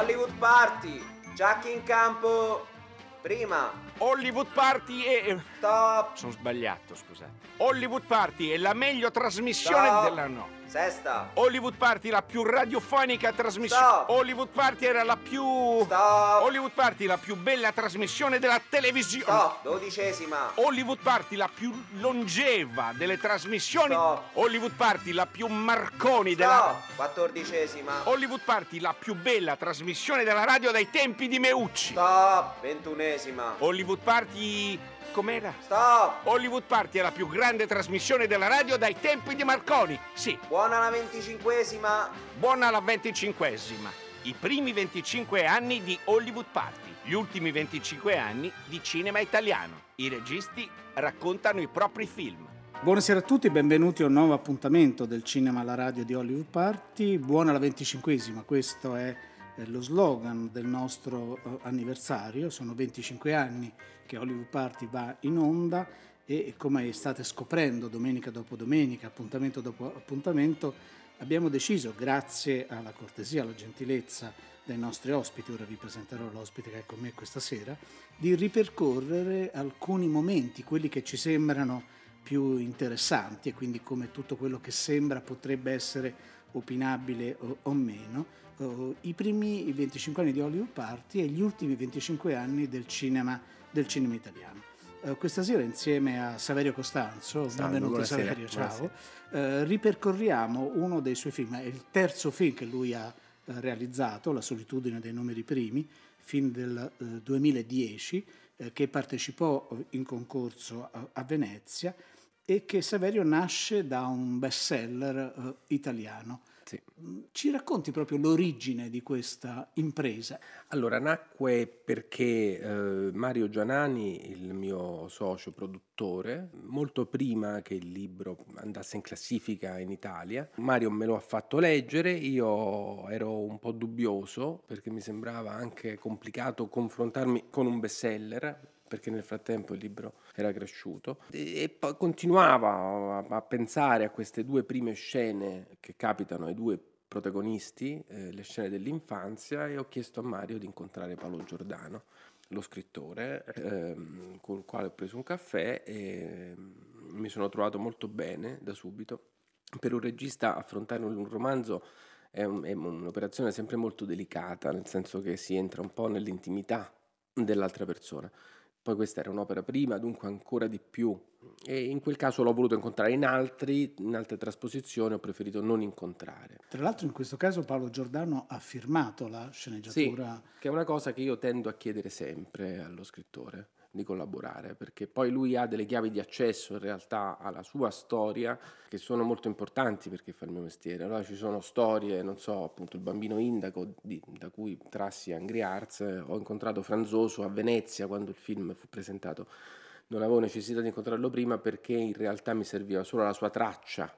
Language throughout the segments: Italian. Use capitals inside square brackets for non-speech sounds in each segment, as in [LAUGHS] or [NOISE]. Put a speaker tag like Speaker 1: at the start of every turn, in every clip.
Speaker 1: Hollywood Party, Jack in campo. Prima,
Speaker 2: Hollywood Party è...
Speaker 1: stop,
Speaker 2: Sono sbagliato, scusate. Hollywood Party è la meglio trasmissione
Speaker 1: Stop.
Speaker 2: della no.
Speaker 1: Sesta,
Speaker 2: Hollywood Party la più radiofonica trasmissione.
Speaker 1: Stop.
Speaker 2: Hollywood Party era la più...
Speaker 1: stop,
Speaker 2: Hollywood Party la più bella trasmissione della televisione.
Speaker 1: stop, dodicesima,
Speaker 2: Hollywood Party la più longeva delle trasmissioni.
Speaker 1: Stop.
Speaker 2: Hollywood Party la più marconi della...
Speaker 1: stop, quattordicesima,
Speaker 2: Hollywood Party la più bella trasmissione della radio dai tempi di Meucci.
Speaker 1: stop, ventunesima,
Speaker 2: Hollywood Party... com'era?
Speaker 1: stop,
Speaker 2: Hollywood Party è la più grande trasmissione della radio dai tempi di Marconi. Sì,
Speaker 1: buona la venticinquesima,
Speaker 2: buona la venticinquesima. I primi 25 anni di Hollywood Party, gli ultimi 25 anni di cinema italiano. I registi raccontano i propri film.
Speaker 3: Buonasera a tutti, benvenuti a un nuovo appuntamento del cinema alla radio di Hollywood Party. Buona la venticinquesima, questo è eh, lo slogan del nostro eh, anniversario. Sono 25 anni che Hollywood Party va in onda e come state scoprendo domenica dopo domenica, appuntamento dopo appuntamento, abbiamo deciso, grazie alla cortesia, alla gentilezza dei nostri ospiti, ora vi presenterò l'ospite che è con me questa sera, di ripercorrere alcuni momenti, quelli che ci sembrano più interessanti e quindi come tutto quello che sembra potrebbe essere opinabile o, o meno, eh, i primi 25 anni di Hollywood Party e gli ultimi 25 anni del cinema, del cinema italiano. Eh, questa sera insieme a Saverio Costanzo,
Speaker 4: Salve,
Speaker 3: benvenuto Saverio, ciao, eh, ripercorriamo uno dei suoi film, è il terzo film che lui ha eh, realizzato, La solitudine dei numeri primi, film del eh, 2010, eh, che partecipò in concorso a, a Venezia e che Saverio nasce da un bestseller italiano.
Speaker 4: Sì.
Speaker 3: Ci racconti proprio l'origine di questa impresa?
Speaker 4: Allora, nacque perché eh, Mario Gianani, il mio socio produttore, molto prima che il libro andasse in classifica in Italia, Mario me lo ha fatto leggere, io ero un po' dubbioso perché mi sembrava anche complicato confrontarmi con un bestseller perché nel frattempo il libro era cresciuto e, poi continuava a, a pensare a queste due prime scene che capitano ai due protagonisti, eh, le scene dell'infanzia e ho chiesto a Mario di incontrare Paolo Giordano, lo scrittore, ehm, con il quale ho preso un caffè e mm, mi sono trovato molto bene da subito. Per un regista affrontare un romanzo è, un- è un'operazione sempre molto delicata, nel senso che si entra un po' nell'intimità dell'altra persona. Poi questa era un'opera prima, dunque ancora di più. E in quel caso l'ho voluto incontrare in altri, in altre trasposizioni ho preferito non incontrare.
Speaker 3: Tra l'altro in questo caso Paolo Giordano ha firmato la sceneggiatura.
Speaker 4: Che è una cosa che io tendo a chiedere sempre allo scrittore di collaborare, perché poi lui ha delle chiavi di accesso in realtà alla sua storia che sono molto importanti perché fa il mio mestiere. Allora ci sono storie, non so, appunto il bambino indaco di- da cui trassi Angry Arts, eh, ho incontrato Franzoso a Venezia quando il film fu presentato. Non avevo necessità di incontrarlo prima perché in realtà mi serviva solo la sua traccia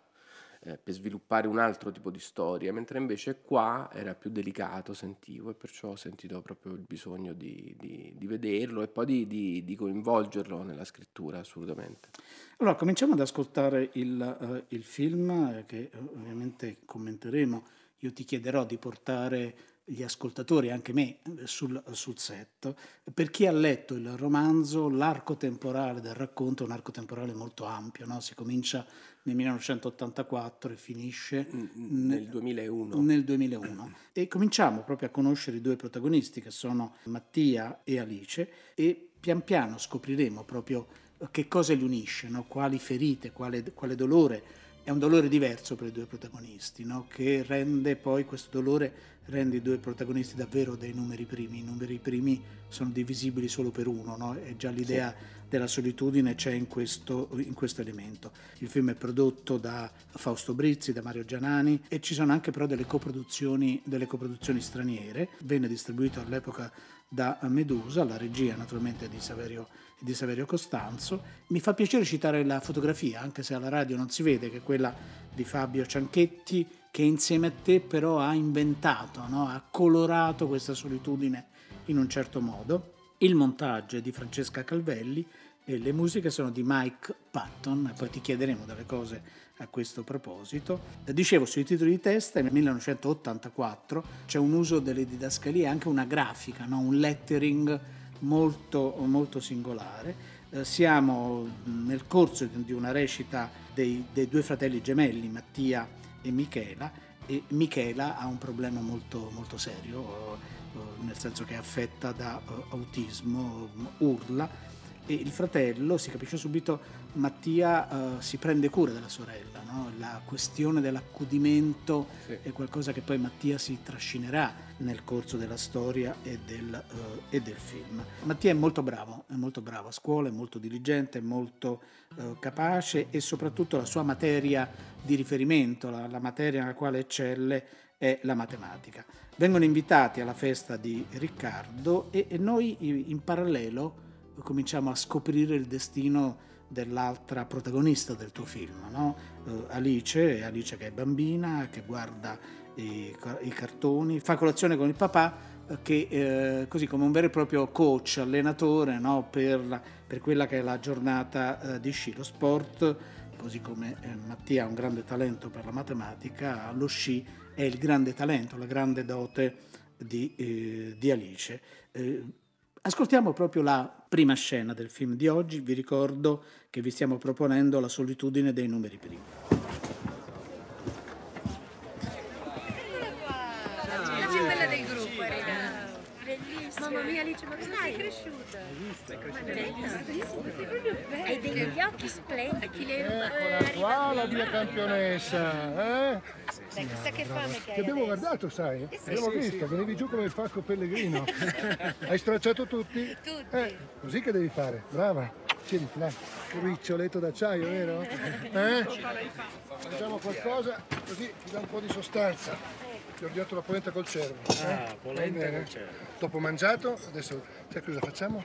Speaker 4: eh, per sviluppare un altro tipo di storia, mentre invece qua era più delicato, sentivo, e perciò ho sentito proprio il bisogno di, di- di vederlo e poi di, di- coinvolgerlo nella scrittura, assolutamente.
Speaker 3: Allora, cominciamo ad ascoltare il, eh, il film eh, che ovviamente commenteremo. Io ti chiederò di portare gli ascoltatori, anche me, eh, sul, sul set. Per chi ha letto il romanzo, l'arco temporale del racconto è un arco temporale molto ampio, no? si comincia nel 1984 e finisce
Speaker 4: Nel 2001.
Speaker 3: nel 2001. [COUGHS] E cominciamo proprio a conoscere i due protagonisti che sono Mattia e Alice e pian piano scopriremo proprio che cosa li unisce, no? quali ferite, quale, quale dolore. È un dolore diverso per i due protagonisti, no? che rende poi questo dolore rende i due protagonisti davvero dei numeri primi. I numeri primi sono divisibili solo per uno, no? è già l'idea della solitudine c'è in questo, in questo elemento. Il film è prodotto da Fausto Brizzi, da Mario Gianani e ci sono anche però delle coproduzioni, delle coproduzioni straniere. Venne distribuito all'epoca da Medusa, la regia naturalmente di Saverio, di Saverio Costanzo. Mi fa piacere citare la fotografia, anche se alla radio non si vede, che è quella di Fabio Cianchetti, che insieme a te però ha inventato, no? ha colorato questa solitudine in un certo modo. Il montaggio è di Francesca Calvelli e le musiche sono di Mike Patton, poi ti chiederemo delle cose a questo proposito. Dicevo sui titoli di testa, nel 1984 c'è un uso delle didascalie, anche una grafica, no? un lettering molto, molto singolare. Eh, siamo nel corso di una recita dei, dei due fratelli gemelli, Mattia e Michela, e Michela ha un problema molto, molto serio, eh, nel senso che è affetta da eh, autismo, urla e il fratello, si capisce subito, Mattia si prende cura della sorella, no? la questione dell'accudimento sì. è qualcosa che poi Mattia si trascinerà nel corso della storia e del, uh, e del, film. Mattia è molto bravo, è molto bravo a scuola, è molto diligente, è molto uh, capace e soprattutto la sua materia di riferimento, la, la materia nella quale eccelle è la matematica. Vengono invitati alla festa di Riccardo e, e noi in parallelo cominciamo a scoprire il destino dell'altra protagonista del tuo film, no? Uh, Alice, Alice che è bambina, che guarda i, i cartoni, fa colazione con il papà uh, che uh, così come un vero e proprio coach, allenatore no? per, per, quella che è la giornata di sci, lo sport, così come Mattia ha un grande talento per la matematica, lo sci è il grande talento, la grande dote di, di Alice Ascoltiamo proprio la prima scena del film di oggi, vi ricordo che vi stiamo proponendo la solitudine dei numeri primi.
Speaker 5: Mamma mia Alice, ma come sei cresciuta? Sei cresciuta bellissima, sei proprio bella. Hai degli occhi splendidi.
Speaker 6: Eccola qua la mia campionessa, eh?
Speaker 5: Dai, chissà che fame che hai
Speaker 6: Ti abbiamo guardato, sai?
Speaker 5: Eh sì,
Speaker 6: abbiamo
Speaker 5: sì,
Speaker 6: visto,
Speaker 5: sì.
Speaker 6: venivi giù come il falco pellegrino. [LAUGHS] Hai stracciato tutti?
Speaker 5: Tutti.
Speaker 6: Eh, così che devi fare, brava. Tieniti là, riccioletto d'acciaio, vero? [LAUGHS] Eh? Mangiamo qualcosa, così ti dà un po' di sostanza. Ti ho ordinato la polenta col cervo. Eh?
Speaker 7: Ah, polenta col cervo.
Speaker 6: Dopo mangiato, adesso sai cosa facciamo?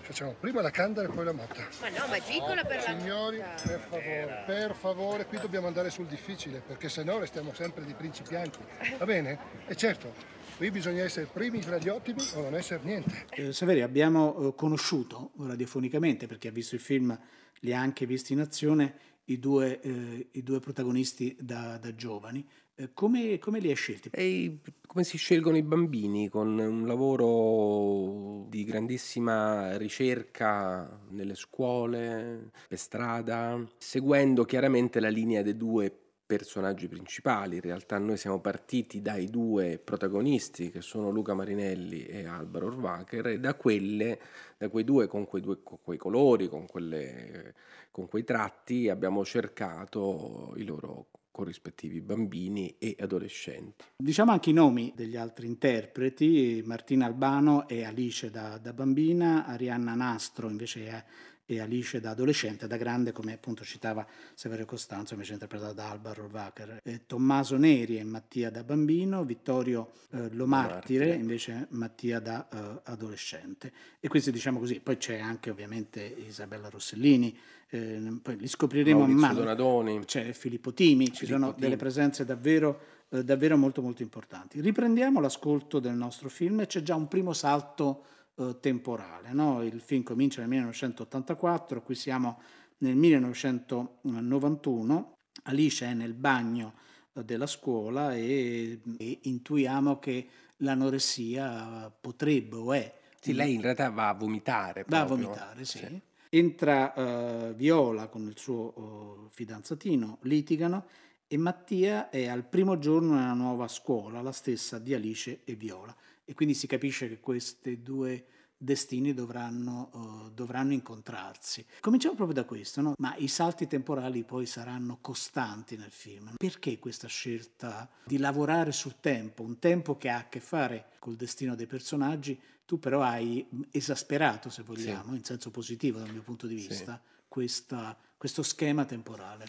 Speaker 6: Facciamo prima la candela e poi la motta.
Speaker 5: Ma no, ma è piccola per la
Speaker 6: Signori, per favore, per favore, qui dobbiamo andare sul difficile, perché se no restiamo sempre di principianti. Va bene? E certo, qui bisogna essere primi fra gli ottimi o non essere niente.
Speaker 3: Eh, Saveri, abbiamo eh, conosciuto radiofonicamente, perché ha visto il film, li ha anche visti in azione, i due, eh, i due protagonisti da, da giovani. Eh, come, come li hai scelti?
Speaker 4: E come si scelgono i bambini con un lavoro di grandissima ricerca nelle scuole, per strada, seguendo chiaramente la linea dei due personaggi principali. In realtà noi siamo partiti dai due protagonisti che sono Luca Marinelli e Alvaro Orvacher e da quelle, da quei due con quei, due, con quei colori, con, quelle, con quei tratti abbiamo cercato i loro corrispettivi bambini e adolescenti.
Speaker 3: Diciamo anche i nomi degli altri interpreti, Martina Albano e Alice da, da bambina, Arianna Nastro invece è, è Alice da adolescente, da grande come appunto citava Saverio Costanzo invece interpretata da Alba Rohrwacher, Tommaso Neri e Mattia da bambino, Vittorio eh, Lomartire
Speaker 4: Lomartire.
Speaker 3: invece Mattia da eh, adolescente e questi diciamo così, poi c'è anche ovviamente Isabella Rossellini, eh, poi li scopriremo man
Speaker 4: Maurizio
Speaker 3: mano
Speaker 4: Donadoni.
Speaker 3: c'è Filippo Timi, ci
Speaker 4: Filippo
Speaker 3: sono
Speaker 4: Timi.
Speaker 3: delle presenze davvero, eh, davvero molto molto importanti. Riprendiamo l'ascolto del nostro film e c'è già un primo salto eh, temporale. no? Il film comincia nel 1984, qui siamo nel 1991, Alice è nel bagno eh, della scuola e, e intuiamo che l'anoressia potrebbe o è
Speaker 4: Sì, lei in realtà va a vomitare.
Speaker 3: Va a
Speaker 4: proprio.
Speaker 3: vomitare, sì. Entra eh, Viola con il suo eh, fidanzatino, litigano e Mattia è al primo giorno nella nuova scuola, la stessa di Alice e Viola. E quindi si capisce che questi due destini dovranno, eh, dovranno incontrarsi. Cominciamo proprio da questo, no? ma i salti temporali poi saranno costanti nel film. Perché questa scelta di lavorare sul tempo, un tempo che ha a che fare col destino dei personaggi, tu però hai esasperato, se vogliamo, in senso positivo dal mio punto di
Speaker 4: Sì.
Speaker 3: vista, questa- questo schema temporale.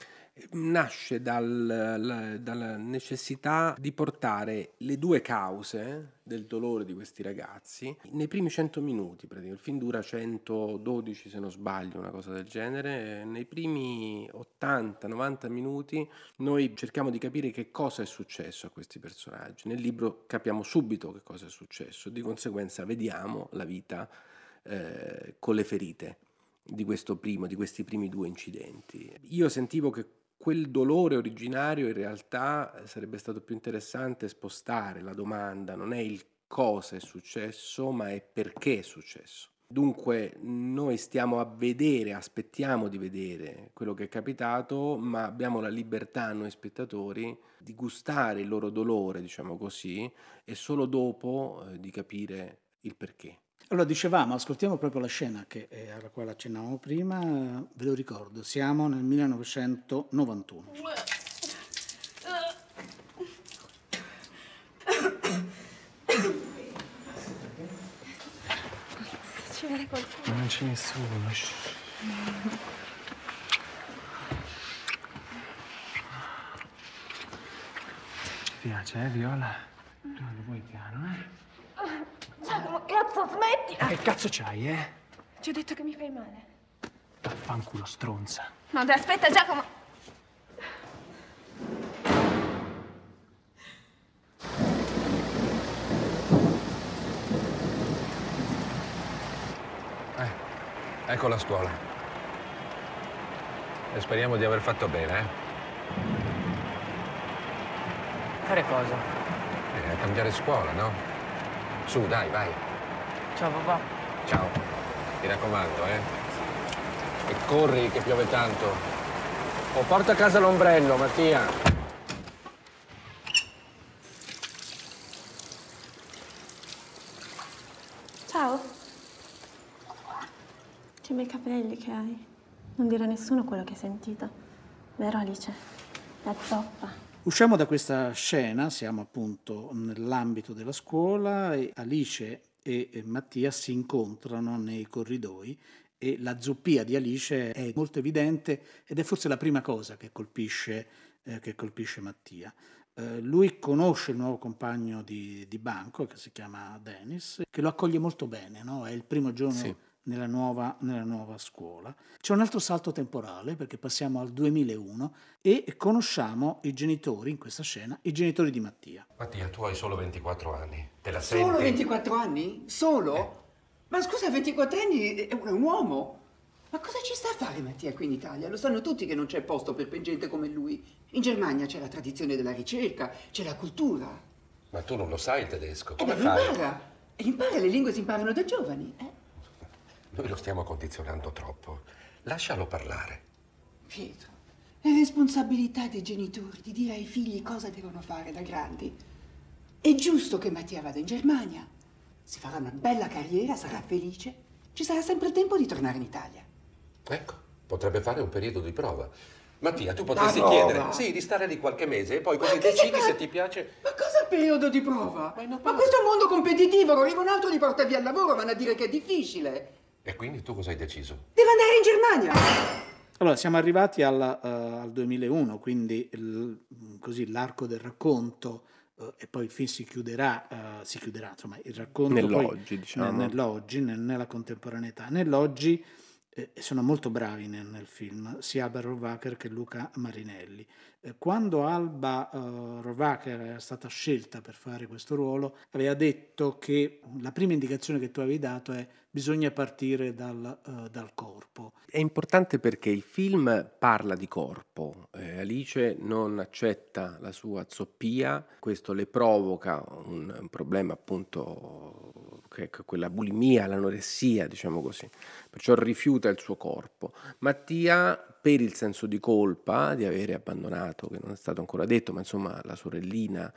Speaker 4: Nasce dal- la- dalla necessità di portare le due cause del dolore di questi ragazzi nei primi 100 minuti. praticamente. Il film dura 112 se non sbaglio, una cosa del genere. Nei primi 80-90 minuti noi cerchiamo di capire che cosa è successo a questi personaggi. Nel libro capiamo subito che cosa è successo, di conseguenza vediamo la vita eh, con le ferite di questo primo, di questi primi due incidenti. Io sentivo che quel dolore originario in realtà sarebbe stato più interessante spostare la domanda, non è il cosa è successo, ma è perché è successo. Dunque noi stiamo a vedere, aspettiamo di vedere quello che è capitato, ma abbiamo la libertà noi spettatori di gustare il loro dolore, diciamo così, e solo dopo eh, di capire il perché.
Speaker 3: Allora dicevamo, ascoltiamo proprio la scena che, eh, alla quale accennavamo prima, ve lo ricordo, siamo nel 1991.
Speaker 5: Ci vede qualcuno.
Speaker 7: Non c'è nessuno. Ti piace, eh, Viola? No, lo vuoi piano, eh?
Speaker 5: Giacomo, cazzo, smetti!
Speaker 7: Che cazzo c'hai, eh?
Speaker 5: Ti ho detto che mi fai male.
Speaker 7: Vaffanculo, stronza.
Speaker 5: No, dai, aspetta, Giacomo.
Speaker 8: Eh, ecco la scuola. E speriamo di aver fatto bene, eh?
Speaker 9: Fare cosa?
Speaker 8: Eh, cambiare scuola, no? Su, dai, vai.
Speaker 9: Ciao papà.
Speaker 8: Ciao. Mi raccomando, eh? E corri che piove tanto. O porta a casa l'ombrello, Mattia.
Speaker 10: Ciao. Che bei capelli che hai. Non dire a nessuno quello che hai sentito. Vero Alice? La zoppa.
Speaker 3: Usciamo da questa scena, siamo appunto nell'ambito della scuola e Alice e Mattia si incontrano nei corridoi e la zoppia di Alice è molto evidente ed è forse la prima cosa che colpisce, eh, che colpisce Mattia. Eh, lui conosce il nuovo compagno di, di banco che si chiama Dennis, che lo accoglie molto bene, no? è il primo giorno
Speaker 4: Sì.
Speaker 3: Nella, nuova, nella nuova scuola. C'è un altro salto temporale perché passiamo al 2001 e conosciamo i genitori in questa scena, i genitori di Mattia.
Speaker 8: Mattia, tu hai solo 24 anni. Te la
Speaker 11: Solo
Speaker 8: senti?
Speaker 11: 24 anni? Solo? Ma scusa, 24 anni è un, uomo. Ma cosa ci sta a fare Mattia qui in Italia? Lo sanno tutti che non c'è posto per gente come lui. In Germania c'è la tradizione della ricerca, c'è la cultura.
Speaker 8: Ma tu non lo sai il tedesco.
Speaker 11: E
Speaker 8: Come
Speaker 11: lo
Speaker 8: fai?
Speaker 11: impara. E impara, le lingue si imparano da giovani. eh?
Speaker 8: Noi lo stiamo condizionando troppo. Lascialo parlare.
Speaker 11: Pietro, è responsabilità dei genitori di dire ai figli cosa devono fare da grandi. È giusto che Mattia vada in Germania. Si farà una bella carriera, sarà felice. Ci sarà sempre il tempo di tornare in Italia.
Speaker 8: Ecco, potrebbe fare un periodo di prova. Mattia, tu potresti
Speaker 11: prova?
Speaker 8: chiedere, sì, di stare lì qualche mese e poi così decidi se ti piace.
Speaker 11: Ma cosa periodo di prova?
Speaker 8: Ma
Speaker 11: Ma questo è un mondo competitivo, arriva un altro li porta via al lavoro, vanno a dire che è difficile.
Speaker 8: E quindi tu cosa hai deciso?
Speaker 11: Deve andare in Germania.
Speaker 3: Allora, siamo arrivati al, eh, al 2001, quindi il- così l'arco del racconto eh, e poi il film si chiuderà, eh, si chiuderà, insomma, il racconto poi
Speaker 4: Nell'oggi, diciamo.
Speaker 3: ne- nell'oggi, nel- nella contemporaneità. Nell'oggi eh, sono molto bravi nel, nel film, sia Alba Rovacher che Luca Marinelli. Eh, quando Alba eh, Rovacher era stata scelta per fare questo ruolo, aveva detto che la prima indicazione che tu avevi dato è bisogna partire dal, eh, dal corpo.
Speaker 4: È importante perché il film parla di corpo, eh, Alice non accetta la sua zoppia, questo le provoca un, un problema appunto che che quella bulimia, l'anoressia, diciamo così, perciò rifiuta il suo corpo. Mattia per il senso di colpa di avere abbandonato, che non è stato ancora detto, ma insomma la sorellina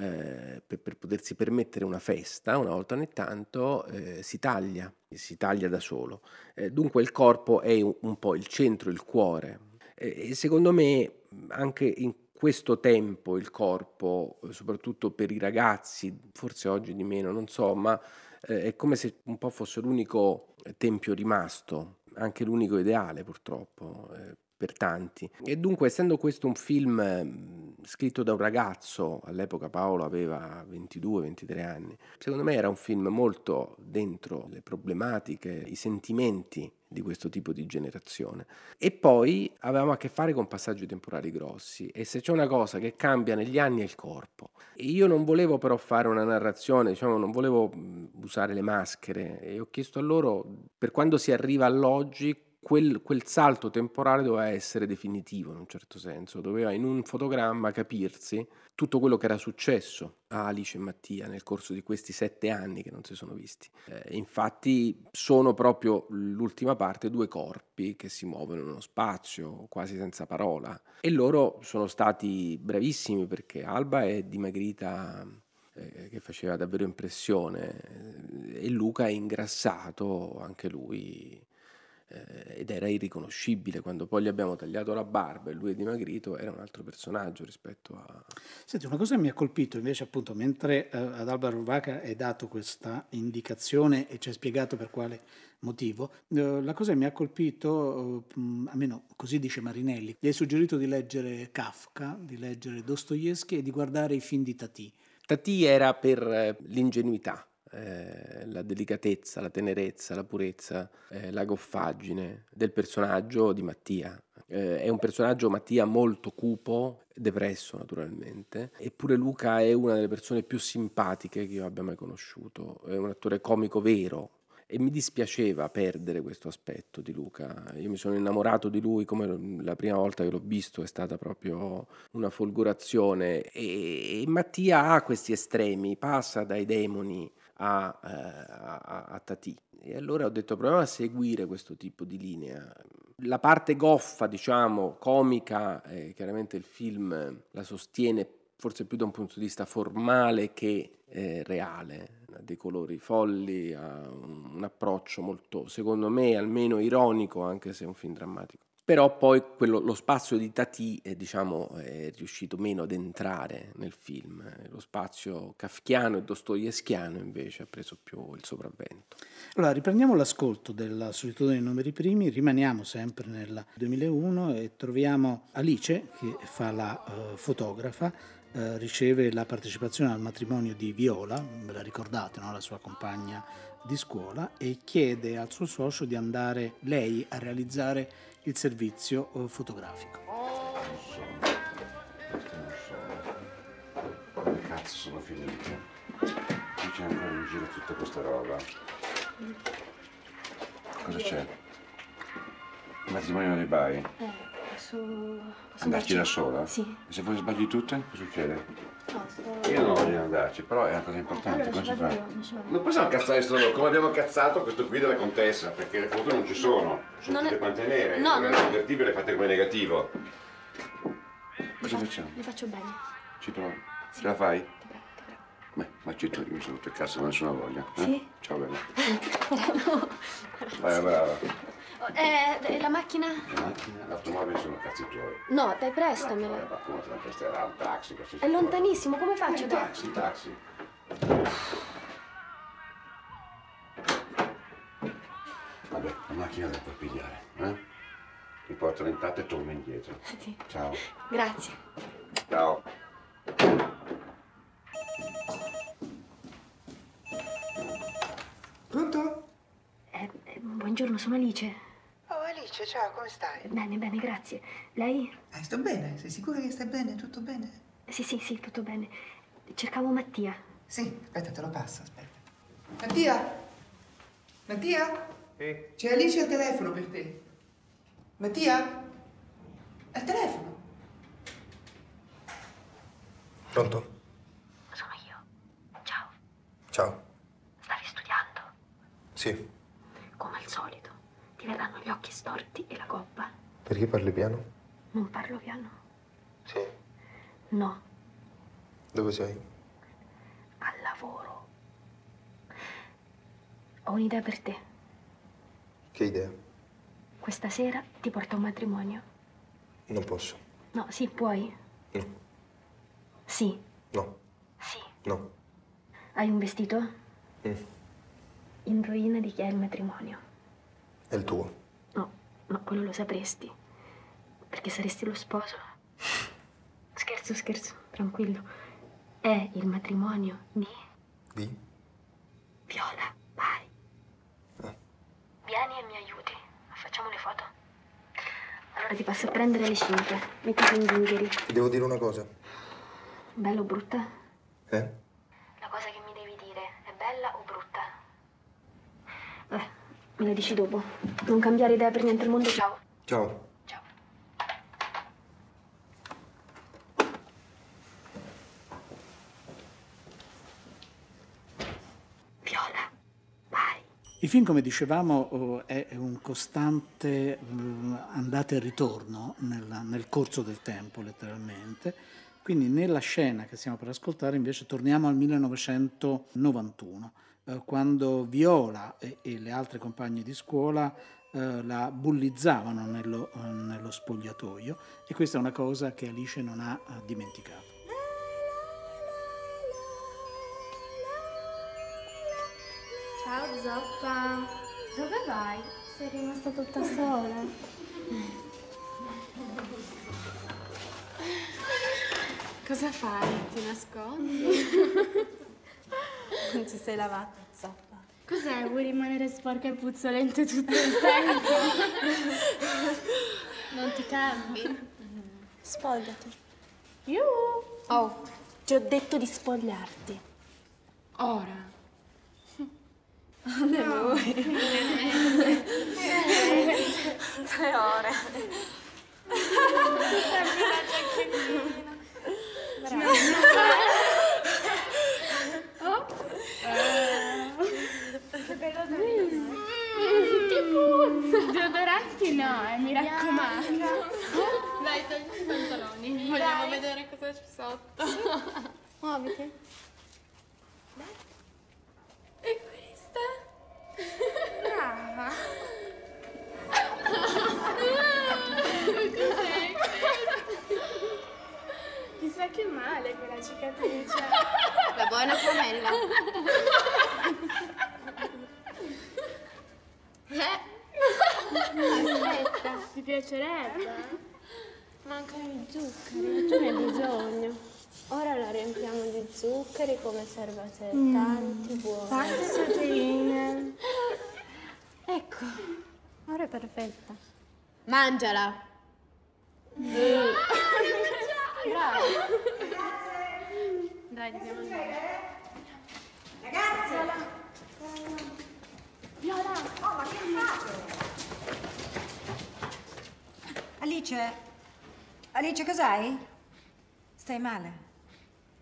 Speaker 4: eh, per, per potersi permettere una festa una volta ogni tanto eh, si taglia, si taglia da solo. Eh, dunque il corpo è un, un po' il centro, il cuore. Eh, e secondo me anche in questo tempo il corpo, eh, soprattutto per i ragazzi, forse oggi di meno, non so, ma eh, è come se un po' fosse l'unico tempio rimasto, anche l'unico ideale purtroppo. Per tanti. E dunque, essendo questo un film scritto da un ragazzo, all'epoca Paolo aveva 22-23 anni, secondo me era un film molto dentro le problematiche, i sentimenti di questo tipo di generazione. E poi avevamo a che fare con passaggi temporali grossi e se c'è una cosa che cambia negli anni è il corpo. E io non volevo però fare una narrazione, diciamo, non volevo usare le maschere e ho chiesto a loro per quando si arriva all'oggi quel, quel salto temporale doveva essere definitivo in un certo senso, doveva in un fotogramma capirsi tutto quello che era successo a Alice e Mattia nel corso di questi sette anni che non si sono visti. Eh, infatti sono proprio l'ultima parte due corpi che si muovono in uno spazio quasi senza parola e loro sono stati bravissimi perché Alba è dimagrita eh, che faceva davvero impressione e Luca è ingrassato anche lui eh, ed era irriconoscibile quando poi gli abbiamo tagliato la barba e lui è dimagrito era un altro personaggio rispetto a
Speaker 3: Senti, una cosa che mi ha colpito invece appunto mentre eh, ad Alba Ruvaca hai dato questa indicazione e ci hai spiegato per quale motivo, eh, la cosa che mi ha colpito, eh, almeno così dice Marinelli, gli hai suggerito di leggere Kafka, di leggere Dostoevsky e di guardare i film di Tati.
Speaker 4: Tati era per eh, l'ingenuità, eh, la delicatezza, la tenerezza, la purezza, eh, la goffaggine del personaggio di Mattia. Eh, è un personaggio Mattia molto cupo, depresso naturalmente, eppure Luca è una delle persone più simpatiche che io abbia mai conosciuto, è un attore comico vero, e mi dispiaceva perdere questo aspetto di Luca. Io mi sono innamorato di lui come la prima volta che l'ho visto è stata proprio una folgorazione e, e Mattia ha questi estremi, passa dai demoni a, eh, a, a Tati. E allora ho detto proviamo a seguire questo tipo di linea. La parte goffa, diciamo, comica, eh, chiaramente il film la sostiene forse più da un punto di vista formale che eh, reale, ha dei colori folli, ha un, un approccio molto, secondo me, almeno ironico, anche se è un film drammatico. Però poi quello, lo spazio di Tati è, diciamo, è riuscito meno ad entrare nel film. Lo spazio kafkiano e dostoevskiano invece ha preso più il sopravvento.
Speaker 3: Allora, riprendiamo l'ascolto della solitudine dei numeri primi, rimaniamo sempre nel 2001 e troviamo Alice che fa la uh, fotografa eh, riceve la partecipazione al matrimonio di Viola, ve la ricordate, no? la sua compagna di scuola, e chiede al suo socio di andare lei a realizzare il servizio eh, fotografico.
Speaker 12: Come cazzo sono finito? Qui c'è ancora in giro tutta questa roba. Cosa c'è? Il matrimonio dei Bai?
Speaker 10: Posso... posso
Speaker 12: Andarci
Speaker 10: andarci?
Speaker 12: da sola?
Speaker 10: Sì.
Speaker 12: E se poi sbagli tutte, che succede?
Speaker 10: No, sto...
Speaker 12: Io non voglio andarci, però è una cosa importante.
Speaker 10: Allora
Speaker 12: fa?
Speaker 10: io.
Speaker 12: Non possiamo cazzare solo come abbiamo cazzato questo qui della contessa, perché le foto non ci sono, sono
Speaker 10: Non è-
Speaker 12: tutte quante nere,
Speaker 10: No,
Speaker 12: non è
Speaker 10: è-
Speaker 12: convertibile fatte come negativo.
Speaker 10: Le
Speaker 12: Cosa
Speaker 10: fa-
Speaker 12: facciamo?
Speaker 10: Le faccio bene.
Speaker 12: Ci provi? Ce la fai? Beh, ma ci tu, mi sono rotto il cazzo, non ho nessuna voglia. eh?
Speaker 10: Sì?
Speaker 12: Ciao bella. [LAUGHS]
Speaker 10: no.
Speaker 12: Vai, brava.
Speaker 10: Eh, la macchina?
Speaker 12: La macchina, l'automobile sono cazzi tuoi.
Speaker 10: No, dai, prestamela.
Speaker 12: Ma come te la presterà un taxi?
Speaker 10: È lontanissimo, come faccio?
Speaker 12: Un taxi, un taxi. Vabbè, la macchina la puoi pigliare, eh? Mi portano intanto e torno indietro.
Speaker 10: Sì.
Speaker 12: Ciao.
Speaker 10: Grazie.
Speaker 12: Ciao.
Speaker 11: Pronto?
Speaker 10: Eh, eh, buongiorno, sono Alice.
Speaker 11: Alice, ciao, come stai?
Speaker 10: Bene, bene, grazie. Lei?
Speaker 11: Eh, sto bene, sei sicura che stai bene? Tutto bene?
Speaker 10: Sì, sì, sì, tutto bene. Cercavo Mattia.
Speaker 11: Sì, aspetta, te lo passo, aspetta. Mattia? Mattia? C'è Alice al telefono per te. Mattia? Al telefono.
Speaker 13: Pronto?
Speaker 10: Sono io. Ciao.
Speaker 13: Ciao.
Speaker 10: Stavi studiando?
Speaker 13: Sì.
Speaker 10: Ti verranno gli occhi storti e la gobba.
Speaker 13: Perché parli piano?
Speaker 10: Non parlo piano.
Speaker 13: Sì.
Speaker 10: No,
Speaker 13: Dove sei?
Speaker 10: al lavoro. Ho un'idea per te.
Speaker 13: Che idea?
Speaker 10: Questa sera ti porto a un matrimonio.
Speaker 13: Non posso.
Speaker 10: No, sì, puoi?
Speaker 13: No.
Speaker 10: Sì.
Speaker 13: No.
Speaker 10: Sì.
Speaker 13: No.
Speaker 10: Hai un vestito?
Speaker 13: Mm.
Speaker 10: Indovina di chi è il matrimonio.
Speaker 13: È il tuo.
Speaker 10: No, ma quello lo sapresti. Perché saresti lo sposo. Scherzo, scherzo, tranquillo. È il matrimonio di
Speaker 13: Di?
Speaker 10: Viola. Vai. Vieni e mi aiuti. Facciamo le foto. Allora ti passo a prendere alle 5. Mettiti in zingheri.
Speaker 13: Ti devo dire una cosa.
Speaker 10: Bella o brutta?
Speaker 13: Eh?
Speaker 10: Me lo dici dopo. Non cambiare idea per niente al mondo, ciao.
Speaker 13: Ciao.
Speaker 3: Il film, come dicevamo, oh, è un costante mm, andata e ritorno nel, nel corso del tempo, letteralmente. Quindi nella scena che stiamo per ascoltare invece torniamo al 1991, eh, quando Viola e, e, le altre compagne di scuola eh, la bullizzavano nello, eh, nello, spogliatoio e questa è una cosa che Alice non ha eh, dimenticato.
Speaker 14: Ciao Zoppa, dove vai? Sei rimasta tutta sola. Cosa fai? Ti nascondi? [LAUGHS] Non ti sei lavata. Cos'è? Vuoi rimanere sporca e puzzolente tutto il tempo? [LAUGHS] Non ti cambi? Spogliati. Io?
Speaker 10: Oh, ti ho detto di spogliarti.
Speaker 14: Ora.
Speaker 10: Alle [LAUGHS]
Speaker 14: No.
Speaker 10: voi.
Speaker 14: Tre ore. [LAUGHS] Oh. Che bello Ti puzza. Deodoranti no, eh, mi raccomando. Dai, togli i pantaloni. Vogliamo
Speaker 15: Dai.
Speaker 14: vedere cosa c'è sotto.
Speaker 15: Muoviti.
Speaker 14: E questa? Brava. Cos'è? Chissà che male quella cicatrice.
Speaker 15: La buona pomella.
Speaker 14: Aspetta, [LAUGHS] ti piacerebbe?
Speaker 5: Mancano i zuccheri, ma tu ne hai bisogno. Ora la riempiamo di zuccheri come serve a te,
Speaker 14: Mm.
Speaker 5: tanti buoni.
Speaker 14: Tante proteine.
Speaker 5: Ecco, ora è perfetta.
Speaker 15: Mangiala.
Speaker 14: Bravo. Dai, dobbiamo andare.
Speaker 16: Ragazzi!
Speaker 14: Viola!
Speaker 16: Oh, ma che fate? Alice? Alice, cos'hai? Stai male?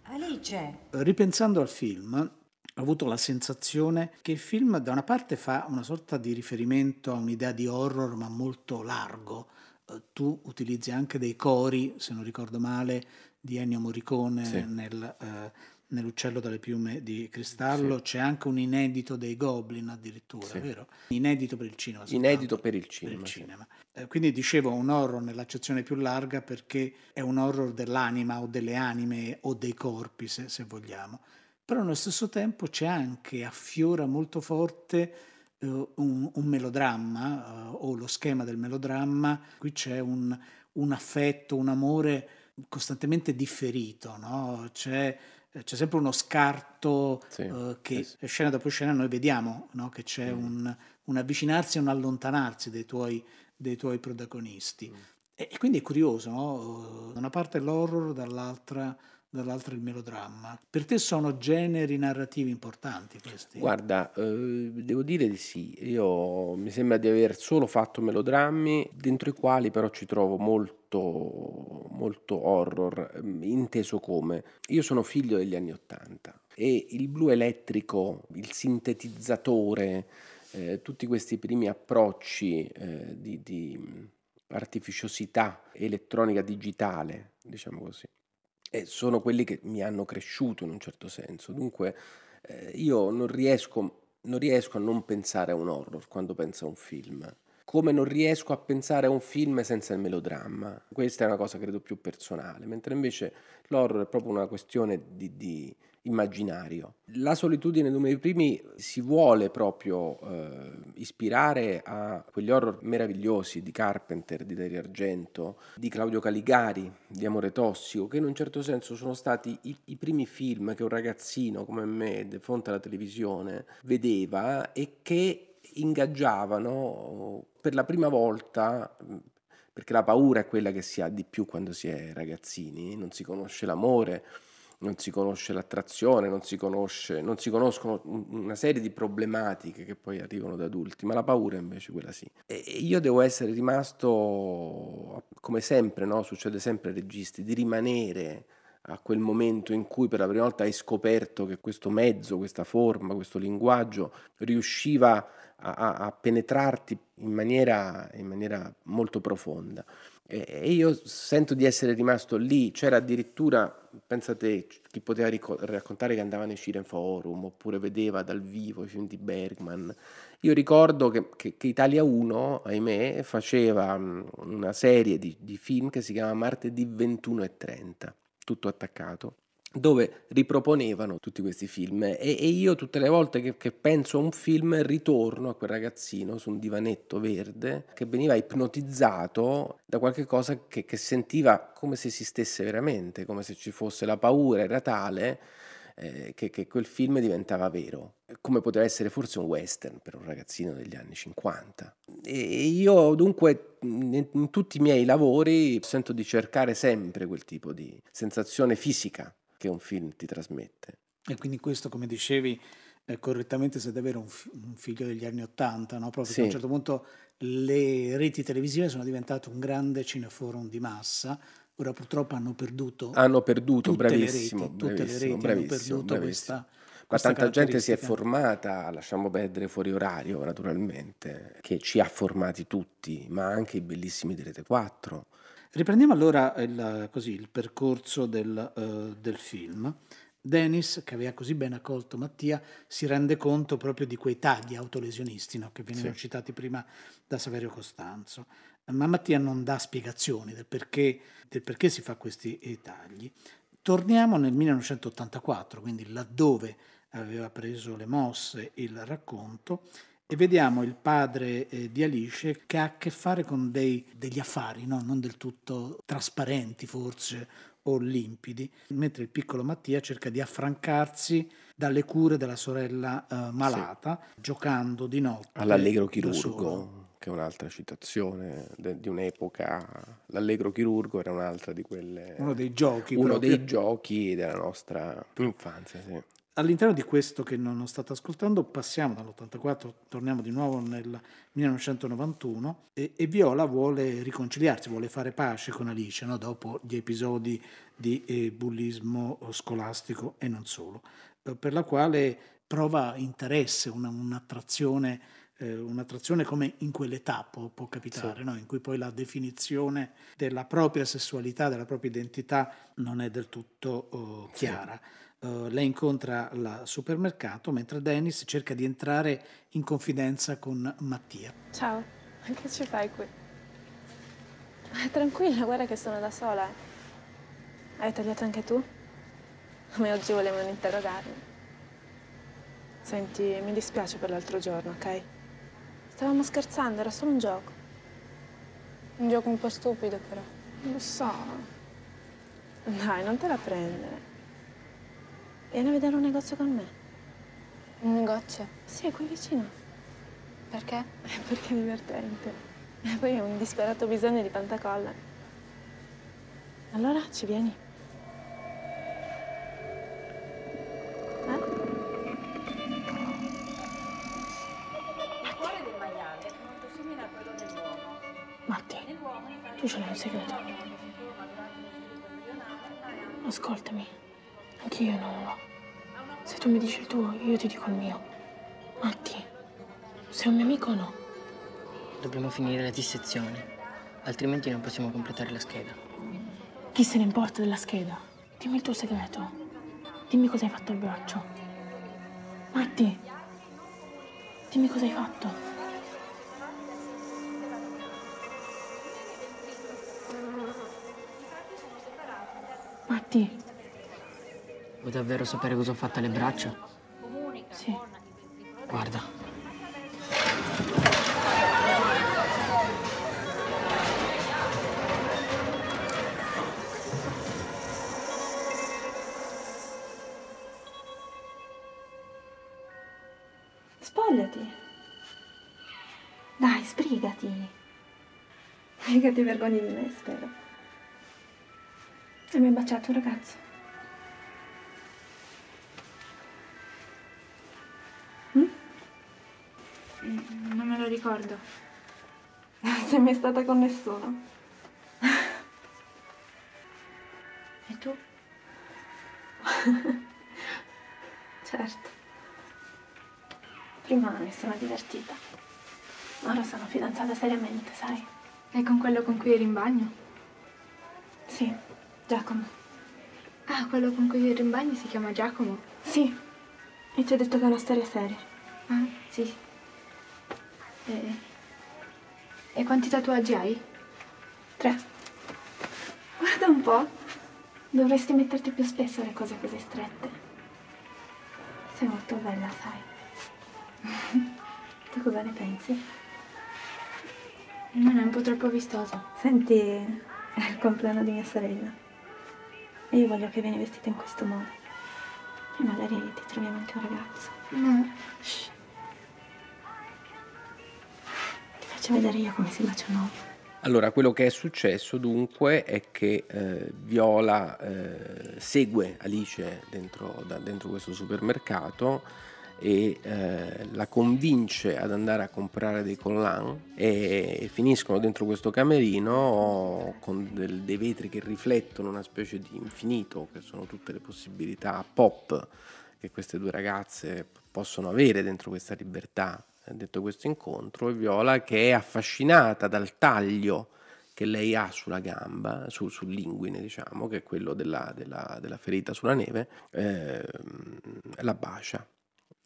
Speaker 16: Alice?
Speaker 3: Ripensando al film, ho avuto la sensazione che il film da una parte fa una sorta di riferimento a un'idea di horror ma molto largo. Eh, Tu utilizzi anche dei cori, se non ricordo male, di Ennio Morricone
Speaker 4: Sì.
Speaker 3: nel, eh, nell'Uccello dalle piume di cristallo. C'è anche un inedito dei Goblin addirittura,
Speaker 4: Sì.
Speaker 3: vero? Inedito per il cinema.
Speaker 4: Inedito per il cinema. sì.
Speaker 3: cinema. Eh, quindi dicevo un horror nell'accezione più larga perché è un horror dell'anima o delle anime o dei corpi, se, se vogliamo. Però nello stesso tempo c'è anche, affiora molto forte eh, un, un melodramma eh, o lo schema del melodramma. Qui c'è un, un affetto, un amore costantemente differito, no? c'è, c'è sempre uno scarto eh, che scena dopo scena noi vediamo no? che c'è un, un avvicinarsi e un allontanarsi dei tuoi, dei tuoi protagonisti. E, e quindi è curioso, no? da una parte l'horror, dall'altra, dall'altra il melodramma. Per te sono generi narrativi importanti questi?
Speaker 4: Guarda, eh, devo dire di sì. Io mi sembra di aver solo fatto melodrammi, dentro i quali però ci trovo molto, molto horror, ehm, inteso come io sono figlio degli anni Ottanta e il blu elettrico, il sintetizzatore, eh, tutti questi primi approcci eh, di, di artificiosità elettronica digitale, diciamo così, e sono quelli che mi hanno cresciuto in un certo senso. Dunque, eh, io non riesco, non riesco a non pensare a un horror quando penso a un film. Come non riesco a pensare a un film senza il melodramma. Questa è una cosa credo più personale, mentre invece l'horror è proprio una questione di, di immaginario. La solitudine numeri primi si vuole proprio eh, ispirare a quegli horror meravigliosi di Carpenter, di Dario Argento, di Claudio Caligari, di Amore Tossico, che in un certo senso sono stati i, i primi film che un ragazzino come me, di fronte alla televisione, vedeva e che ingaggiavano per la prima volta perché la paura è quella che si ha di più quando si è ragazzini, non si conosce l'amore non si conosce l'attrazione, non si, conosce, non si conoscono una serie di problematiche che poi arrivano da adulti, ma la paura invece quella sì. E io devo essere rimasto, come sempre, no? succede sempre ai registi, di rimanere a quel momento in cui per la prima volta hai scoperto che questo mezzo, questa forma, questo linguaggio riusciva a, a, penetrarti in maniera, in maniera molto profonda. E io sento di essere rimasto lì, c'era addirittura, pensate, chi poteva raccontare che andava nei cineforum oppure vedeva dal vivo i film di Bergman. Io ricordo che, che, che Italia 1, ahimè, faceva una serie di, di film che si chiama Martedì 21 e 30, tutto attaccato dove riproponevano tutti questi film. E, e io tutte le volte che, che, penso a un film ritorno a quel ragazzino su un divanetto verde che veniva ipnotizzato da qualche cosa che, che sentiva come se esistesse veramente, come se ci fosse la paura, era tale eh, che, che, quel film diventava vero, come poteva essere forse un western per un ragazzino degli anni 50. E io dunque in, tutti i miei lavori sento di cercare sempre quel tipo di sensazione fisica che un film ti trasmette.
Speaker 3: E quindi questo, come dicevi eh, correttamente, sei davvero un, fi- un, figlio degli anni Ottanta, no? proprio sì. a un certo punto le reti televisive sono diventate un grande cineforum di massa, ora purtroppo hanno perduto,
Speaker 4: hanno perduto bravissimo,
Speaker 3: le reti, tutte le reti hanno perduto questa,
Speaker 4: ma tanta gente si è formata, lasciamo perdere fuori orario naturalmente, che ci ha formati tutti, ma anche i bellissimi di Rete 4.
Speaker 3: Riprendiamo allora il, così, il percorso del, uh, del, film. Dennis, che aveva così ben accolto Mattia, si rende conto proprio di quei tagli autolesionisti no? che venivano sì. citati prima da Saverio Costanzo. Ma Mattia non dà spiegazioni del perché, del perché si fa questi eh, tagli. Torniamo nel 1984, quindi laddove aveva preso le mosse il racconto, e vediamo il padre eh, di Alice che ha a che fare con dei, degli affari, no? non del tutto trasparenti forse o limpidi, mentre il piccolo Mattia cerca di affrancarsi dalle cure della sorella eh, malata, sì. giocando di notte.
Speaker 4: All'allegro chirurgo, che è un'altra citazione de, di un'epoca. L'allegro chirurgo era un'altra di quelle...
Speaker 3: Uno dei giochi.
Speaker 4: Uno
Speaker 3: proprio.
Speaker 4: dei giochi della nostra infanzia, sì.
Speaker 3: All'interno di questo che non state ascoltando passiamo dall'84, torniamo di nuovo nel 1991 e, e Viola vuole riconciliarsi, vuole fare pace con Alice no? dopo gli episodi di eh, bullismo scolastico e non solo, eh, per la quale prova interesse, una, un'attrazione, un'attrazione come in quell'età può, può capitare, sì. no? in cui poi la definizione della propria sessualità, della propria identità non è del tutto oh, chiara. Sì. Uh, lei incontra al supermercato mentre Dennis cerca di entrare in confidenza con Mattia.
Speaker 17: Ciao, che ci fai qui? Eh, tranquilla, guarda che sono da sola. Hai tagliato anche tu? A me oggi volevano interrogarmi. Senti, mi dispiace per l'altro giorno, ok? Stavamo scherzando, era solo un gioco.
Speaker 18: Un gioco un po' stupido, però.
Speaker 17: Lo so. Dai, non te la prendere. Vieni a vedere un negozio con me.
Speaker 18: Un negozio?
Speaker 17: Sì, qui vicino.
Speaker 18: Perché? [LAUGHS]
Speaker 17: Perché è divertente. E poi ho un disperato bisogno di pantacolla. Allora, ci vieni? Tu ce l'hai un segreto. Ascoltami. Anch'io non lo. Se tu mi dici il tuo, io ti dico il mio. Matti, sei un mio amico o no?
Speaker 9: Dobbiamo finire la dissezione, altrimenti non possiamo completare la scheda.
Speaker 17: Chi se ne importa della scheda? Dimmi il tuo segreto. Dimmi cosa hai fatto al braccio. Matti, dimmi cosa hai fatto. Matti.
Speaker 9: Vuoi davvero sapere cosa ho fatto alle braccia?
Speaker 17: Sì.
Speaker 9: Guarda.
Speaker 17: Spogliati. Dai, sbrigati. Mica [LAUGHS] ti vergogni di me, spero mi hai baciato un ragazzo? Mm? Non me lo ricordo. Non sei mai stata con nessuno.
Speaker 10: e tu? [LAUGHS]
Speaker 17: certo. Prima mi sono divertita. Ora sono fidanzata seriamente, sai?
Speaker 18: E con quello con cui eri in bagno?
Speaker 17: Sì. Giacomo.
Speaker 18: Ah, quello con cui eri in bagno si chiama Giacomo?
Speaker 17: Sì. E ti ho detto che è una storia seria.
Speaker 18: Ah, sì. E, e quanti tatuaggi hai?
Speaker 17: Tre. Guarda un po'. Dovresti metterti più spesso le cose così strette. Sei molto bella, sai. [LAUGHS] tu cosa ne pensi?
Speaker 18: Non è un po' troppo vistoso.
Speaker 17: Senti, è il compleanno di mia sorella. E io voglio che vieni vestita in questo modo. E magari ti troviamo anche un ragazzo.
Speaker 18: No.
Speaker 17: Shh. Ti faccio vedere io come si bacia un uomo.
Speaker 4: Allora, quello che è successo dunque è che eh, Viola eh, segue Alice dentro, da- dentro questo supermercato e eh, la convince ad andare a comprare dei collan e, e finiscono dentro questo camerino con del- dei vetri che riflettono una specie di infinito, che sono tutte le possibilità pop che queste due ragazze possono avere dentro questa libertà eh, dentro questo incontro e Viola che è affascinata dal taglio che lei ha sulla gamba, su- sull'inguine diciamo, che è quello della, della- della ferita sulla neve, ehm, la bacia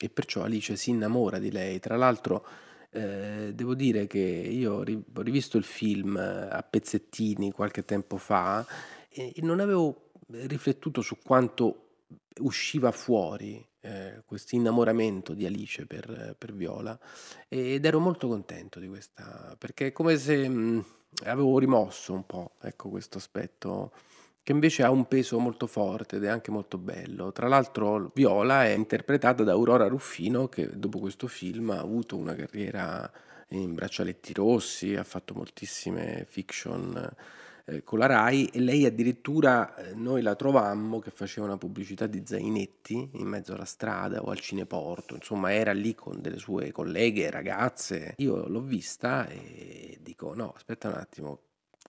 Speaker 4: e perciò Alice si innamora di lei. Tra l'altro eh, devo dire che io ho ri- ho rivisto il film eh, a pezzettini qualche tempo fa e non avevo riflettuto su quanto usciva fuori eh, questo innamoramento di Alice per, per Viola ed ero molto contento di questa, perché è come se mh, avevo rimosso un po', ecco, questo aspetto che invece ha un peso molto forte ed è anche molto bello. Tra l'altro Viola è interpretata da Aurora Ruffino che dopo questo film ha avuto una carriera in braccialetti rossi, ha fatto moltissime fiction eh, con la Rai e lei addirittura eh, noi la trovammo che faceva una pubblicità di zainetti in mezzo alla strada o al cineporto, insomma era lì con delle sue colleghe, ragazze. Io l'ho vista e dico no, aspetta un attimo,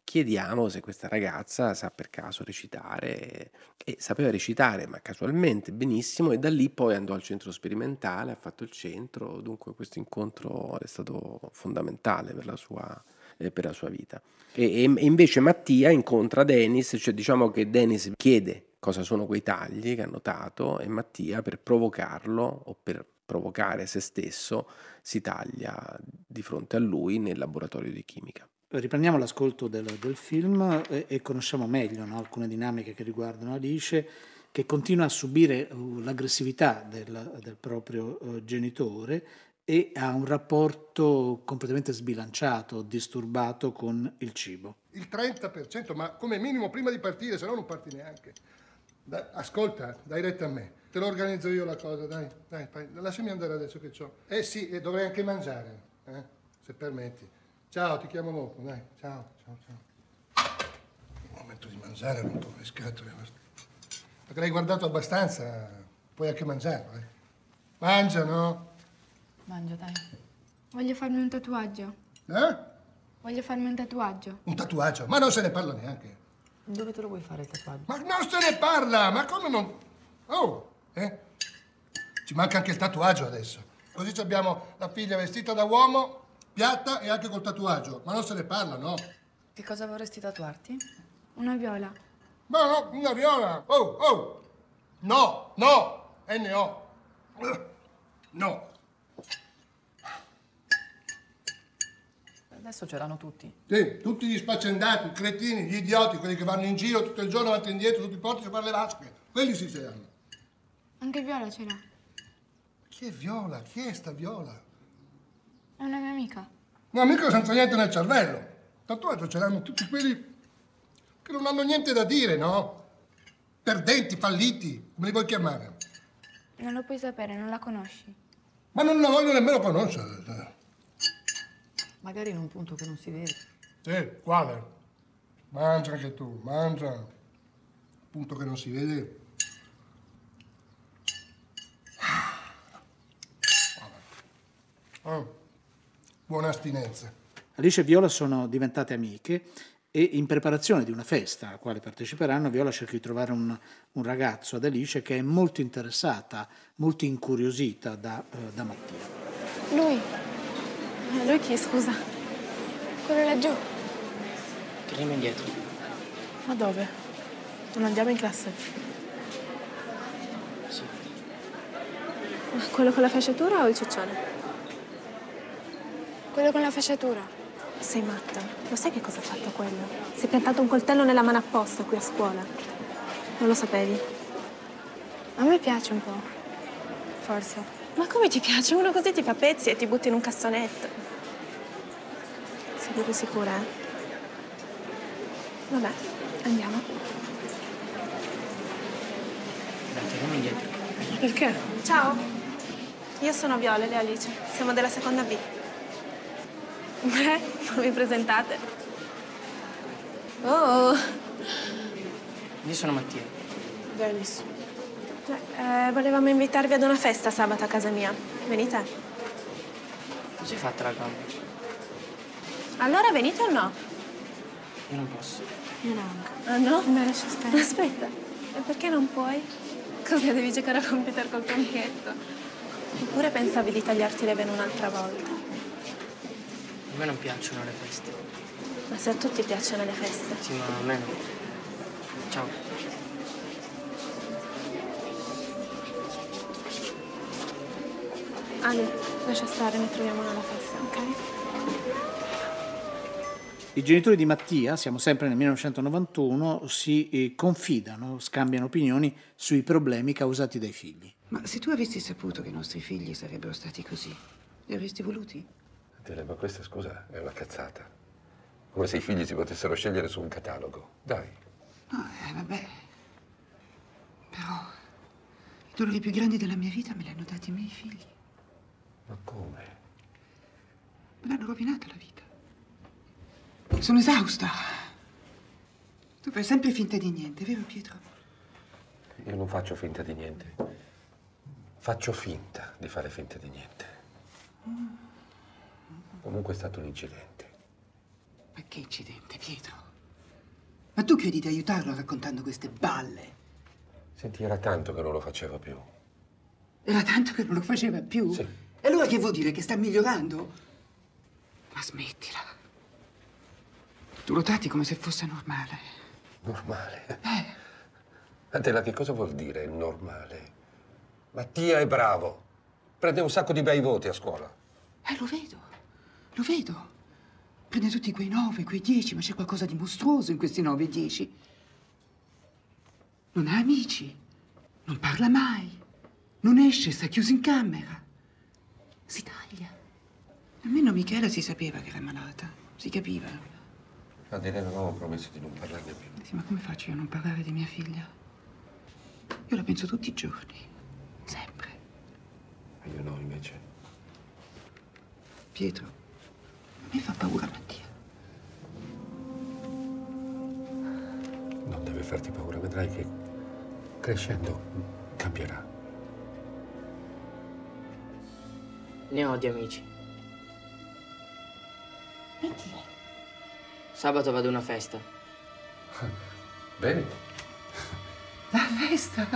Speaker 4: chiediamo se questa ragazza sa per caso recitare e sapeva recitare ma casualmente benissimo e da lì poi andò al centro sperimentale, ha fatto il centro, dunque questo incontro è stato fondamentale per la sua, eh, per la sua vita. E, e invece Mattia incontra Dennis, cioè diciamo che Dennis chiede cosa sono quei tagli che ha notato e Mattia per provocarlo o per provocare se stesso si taglia di fronte a lui nel laboratorio di chimica.
Speaker 3: Riprendiamo l'ascolto del, del film e, e conosciamo meglio no, alcune dinamiche che riguardano Alice, che continua a subire uh, l'aggressività del, del proprio uh, genitore e ha un rapporto completamente sbilanciato, disturbato con il cibo.
Speaker 6: Il 30%, ma come minimo prima di partire, se no non parti neanche. Dai, ascolta, dai retta a me. Te lo organizzo io la cosa, dai, dai, fai- lasciami andare adesso che c'ho. Eh sì, e dovrei anche mangiare, eh, se permetti. Ciao, ti chiamo dopo, dai, ciao, ciao, ciao. Il momento di mangiare, non rompo le scatole. Perché l'hai guardato abbastanza, puoi anche mangiarlo, eh. Mangia, no?
Speaker 18: Mangia, dai. Voglio farmi un tatuaggio.
Speaker 6: Eh?
Speaker 18: Voglio farmi un tatuaggio.
Speaker 6: Un tatuaggio, ma non se ne parla neanche.
Speaker 19: Dove te lo vuoi fare il tatuaggio?
Speaker 6: Ma non se ne parla, ma come non... Oh, eh? Ci manca anche il tatuaggio adesso. Così ci abbiamo la figlia vestita da uomo, piatta e anche col tatuaggio. Ma non se ne parla, no?
Speaker 19: Che cosa vorresti tatuarti?
Speaker 18: Una viola.
Speaker 6: Ma no, una viola! Oh, oh! No, no! N-O! No!
Speaker 19: Adesso ce l'hanno tutti.
Speaker 6: Sì, tutti gli spaccendati, i cretini, gli idioti, quelli che vanno in giro tutto il giorno avanti e indietro, tutti i porti a fare le vasche. Quelli sì ce l'hanno.
Speaker 18: Anche Viola ce l'ha.
Speaker 6: Chi è Viola? Chi è sta Viola?
Speaker 18: È una mia amica.
Speaker 6: No, mica senza niente nel cervello. Tatuaggio ce l'hanno tutti quelli che non hanno niente da dire, no? Perdenti, falliti, come li vuoi chiamare?
Speaker 18: Non lo puoi sapere, non la conosci.
Speaker 6: Ma non la voglio nemmeno conoscere.
Speaker 19: Magari in un punto che non si vede.
Speaker 6: Sì, quale? Mangia anche tu, mangia. Punto che non si vede. Vabbè. Ah. Buona astinenza.
Speaker 3: Alice e Viola sono diventate amiche e in preparazione di una festa alla quale parteciperanno, Viola cerca di trovare un, un ragazzo ad Alice che è molto interessata, molto incuriosita da, eh, da Mattia.
Speaker 17: Lui. Eh, Lui chi, scusa? Quello laggiù.
Speaker 9: Torniamo indietro.
Speaker 17: Ma dove? Non andiamo in classe?
Speaker 9: Sì.
Speaker 17: Ma quello con la fasciatura o il ciccione?
Speaker 10: Quello con la fasciatura.
Speaker 17: Sei matta. Lo sai che cosa ha fatto quello? Si è piantato un coltello nella mano apposta qui a scuola. Non lo sapevi?
Speaker 10: A me piace un po'. Forse.
Speaker 17: Ma come ti piace? Uno così ti fa pezzi e ti butti in un cassonetto. Sei proprio sicura, eh? Vabbè, andiamo.
Speaker 9: Dai, torniamo indietro.
Speaker 17: Perché? Ciao. Io sono Viola e Alice. Siamo della seconda B. Beh, [LAUGHS] non vi presentate. Oh,
Speaker 9: Io sono Mattia.
Speaker 17: benissimo. Eh, volevamo invitarvi ad una festa sabato a casa mia. Venite?
Speaker 9: Cosa hai fatto la gamba?
Speaker 17: Allora venite o no?
Speaker 9: Io non posso.
Speaker 17: Io neanche. Ah no? Me lascia stare. Aspetta. E perché non puoi? Cosa devi giocare a computer col tuo amichetto? Oppure pensavi di tagliarti le vene un'altra volta?
Speaker 9: A me non piacciono le feste.
Speaker 17: Ma se a tutti piacciono le feste.
Speaker 9: Sì, ma a me no. Ciao.
Speaker 17: Ale, lascia stare, ne troviamo alla festa, ok?
Speaker 3: I genitori di Mattia, siamo sempre nel 1991, si eh, confidano, scambiano opinioni sui problemi causati dai figli.
Speaker 11: Ma se tu avessi saputo che i nostri figli sarebbero stati così, li avresti voluti?
Speaker 12: Tele, ma questa scusa è una cazzata. Come se i figli si potessero scegliere su un catalogo. Dai.
Speaker 11: No, eh, vabbè. Però i dolori più grandi della mia vita me li hanno dati i miei figli.
Speaker 12: Ma come?
Speaker 11: Me l'hanno rovinata la vita. Sono esausta. Tu fai sempre finta di niente, vero Pietro?
Speaker 12: Io non faccio finta di niente. Faccio finta di fare finta di niente. Comunque è stato un incidente.
Speaker 11: Ma che incidente, Pietro? Ma tu credi di aiutarlo raccontando queste balle?
Speaker 12: Senti, era tanto che non lo facevo più.
Speaker 11: Era tanto che non lo faceva più?
Speaker 12: Sì.
Speaker 11: E allora che vuol dire? Che sta migliorando? Ma smettila. Tu lo tratti come se fosse normale.
Speaker 12: Normale.
Speaker 11: Eh,
Speaker 12: Adela, che cosa vuol dire normale? Mattia è bravo. Prende un sacco di bei voti a scuola.
Speaker 11: eh, lo vedo. Lo vedo. Prende tutti quei nove, quei dieci, ma c'è qualcosa di mostruoso in questi nove e dieci. Non ha amici. Non parla mai. Non esce, sta chiuso in camera. Si taglia. Almeno Michela si sapeva che era malata. Si capiva.
Speaker 12: Adela, avevamo promesso di non parlarne più.
Speaker 11: Sì, ma come faccio io a non parlare di mia figlia? Io la penso tutti i giorni. Sempre.
Speaker 12: E io no, invece.
Speaker 11: Pietro, me fa paura Mattia.
Speaker 12: Non deve farti paura, vedrai che crescendo cambierà.
Speaker 9: Ne ho di amici.
Speaker 11: Mentira.
Speaker 9: Sabato vado a una festa.
Speaker 12: Bene.
Speaker 11: La festa.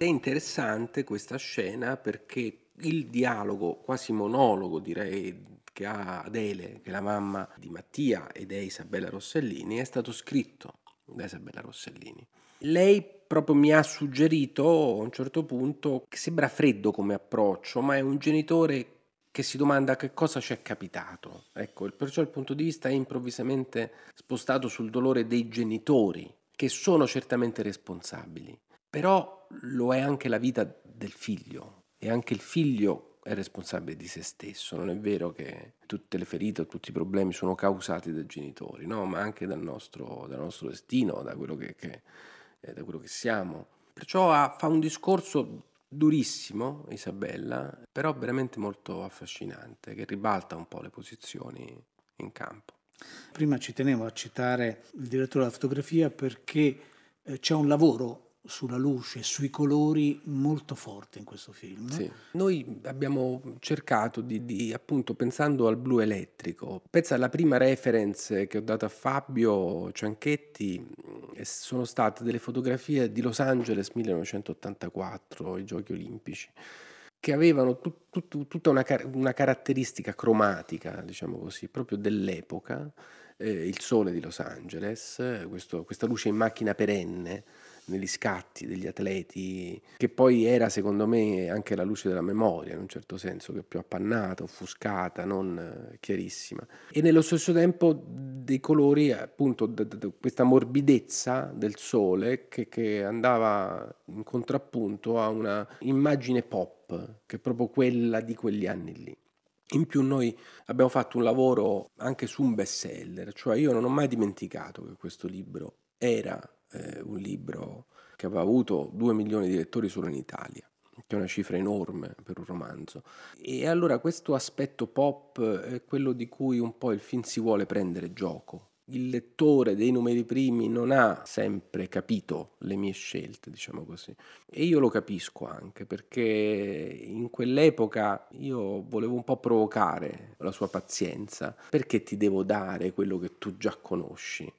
Speaker 4: È interessante questa scena perché il dialogo, quasi monologo direi, che ha Adele, che è la mamma di Mattia ed è Isabella Rossellini, è stato scritto da Isabella Rossellini. Lei proprio mi ha suggerito a un certo punto che sembra freddo come approccio, ma è un genitore che si domanda che cosa ci è capitato. Ecco, perciò il punto di vista è improvvisamente spostato sul dolore dei genitori, che sono certamente responsabili, però lo è anche la vita del figlio e anche il figlio è responsabile di se stesso. Non è vero che tutte le ferite o tutti i problemi sono causati dai genitori, no? ma anche dal nostro, dal nostro destino, da quello che, che- eh, da quello che siamo. Perciò ha- fa un discorso durissimo, Isabella, però veramente molto affascinante, che ribalta un po' le posizioni in campo.
Speaker 3: Prima ci tenevo a citare il direttore della fotografia perché eh, c'è un lavoro sulla luce, sui colori molto forte in questo film.
Speaker 4: Sì. Noi abbiamo cercato di, di, appunto, pensando al blu elettrico, pensa alla prima reference che ho dato a Fabio Cianchetti, sono state delle fotografie di Los Angeles 1984, i Giochi Olimpici che avevano tut, tut, tutta una, una, caratteristica cromatica, diciamo così, proprio dell'epoca, eh, il sole di Los Angeles, questo, questa luce in macchina perenne negli scatti degli atleti, che poi era secondo me anche la luce della memoria, in un certo senso, che più appannata, offuscata, non eh, chiarissima. E nello stesso tempo dei colori, appunto, d- d- questa morbidezza del sole che, che andava in contrappunto a una immagine pop, che è proprio quella di quegli anni lì. In più noi abbiamo fatto un lavoro anche su un bestseller, cioè io non ho mai dimenticato che questo libro era eh, un libro che aveva avuto 2 milioni di lettori solo in Italia, che è una cifra enorme per un romanzo. E allora questo aspetto pop è quello di cui un po' il film si vuole prendere gioco. Il lettore dei numeri primi non ha sempre capito le mie scelte, diciamo così. E io lo capisco anche perché in quell'epoca io volevo un po' provocare la sua pazienza. Perché ti devo dare quello che tu già conosci?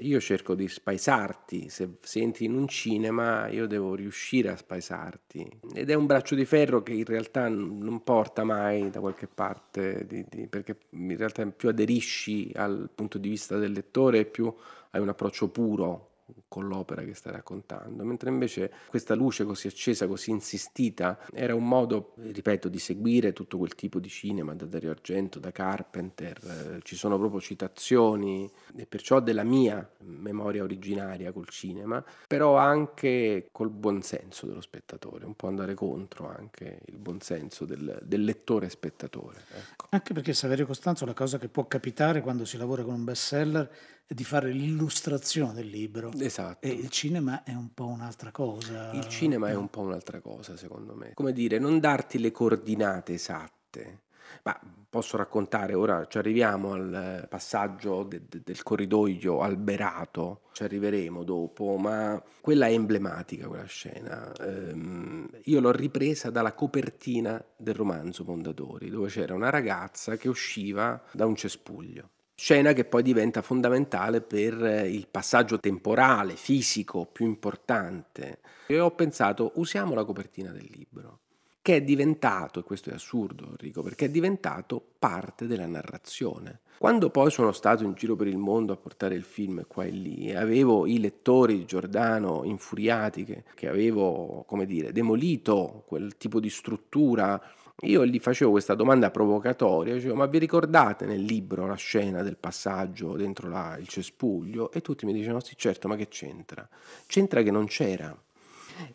Speaker 4: Io cerco di spaesarti, se, se, entri in un cinema io devo riuscire a spaesarti. Ed è un braccio di ferro che in realtà non porta mai da qualche parte, di, di, perché in realtà più aderisci al punto di vista del lettore più hai un approccio puro con l'opera che sta raccontando, mentre invece questa luce così accesa, così insistita, era un modo, ripeto, di seguire tutto quel tipo di cinema, da Dario Argento, da Carpenter, eh, ci sono proprio citazioni, e perciò della mia memoria originaria col cinema, però anche col buonsenso dello spettatore, un po' andare contro anche il buonsenso del, del lettore spettatore. Ecco.
Speaker 3: Anche perché Saverio Costanzo la cosa che può capitare quando si lavora con un bestseller di fare l'illustrazione del libro.
Speaker 4: Esatto.
Speaker 3: E il cinema è un po' un'altra cosa.
Speaker 4: Il cinema è un po' un'altra cosa, secondo me. Come dire, non darti le coordinate esatte. Ma posso raccontare, ora ci arriviamo al passaggio de- de- del corridoio alberato, ci arriveremo dopo, ma quella è emblematica, quella scena. Ehm, io l'ho ripresa dalla copertina del romanzo Mondadori, dove c'era una ragazza che usciva da un cespuglio. Scena che poi diventa fondamentale per eh, il passaggio temporale, fisico più importante. E ho pensato, usiamo la copertina del libro, che è diventato, e questo è assurdo Enrico, perché è diventato parte della narrazione. Quando poi sono stato in giro per il mondo a portare il film qua e lì, e avevo i lettori di Giordano infuriati che, che avevo, come dire, demolito quel tipo di struttura io gli facevo questa domanda provocatoria, dicevo, ma vi ricordate nel libro la scena del passaggio dentro la, il cespuglio? E tutti mi dicevano, sì certo, ma che c'entra? C'entra che non c'era.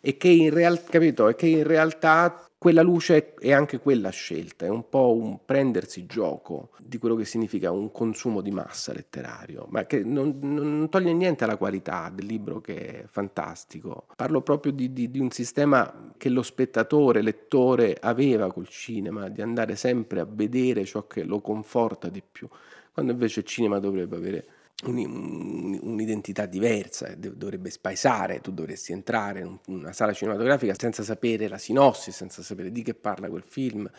Speaker 4: E che in, real, capito? E che in realtà quella luce è anche quella scelta, è un po' un prendersi gioco di quello che significa un consumo di massa letterario, ma che non, non toglie niente alla qualità del libro che è fantastico. Parlo proprio di, di, di, un sistema che lo spettatore, lettore aveva col cinema, di andare sempre a vedere ciò che lo conforta di più, quando invece il cinema dovrebbe avere un'identità diversa, dovrebbe spaesare, tu dovresti entrare in una sala cinematografica senza sapere la sinossi, senza sapere di che parla quel film,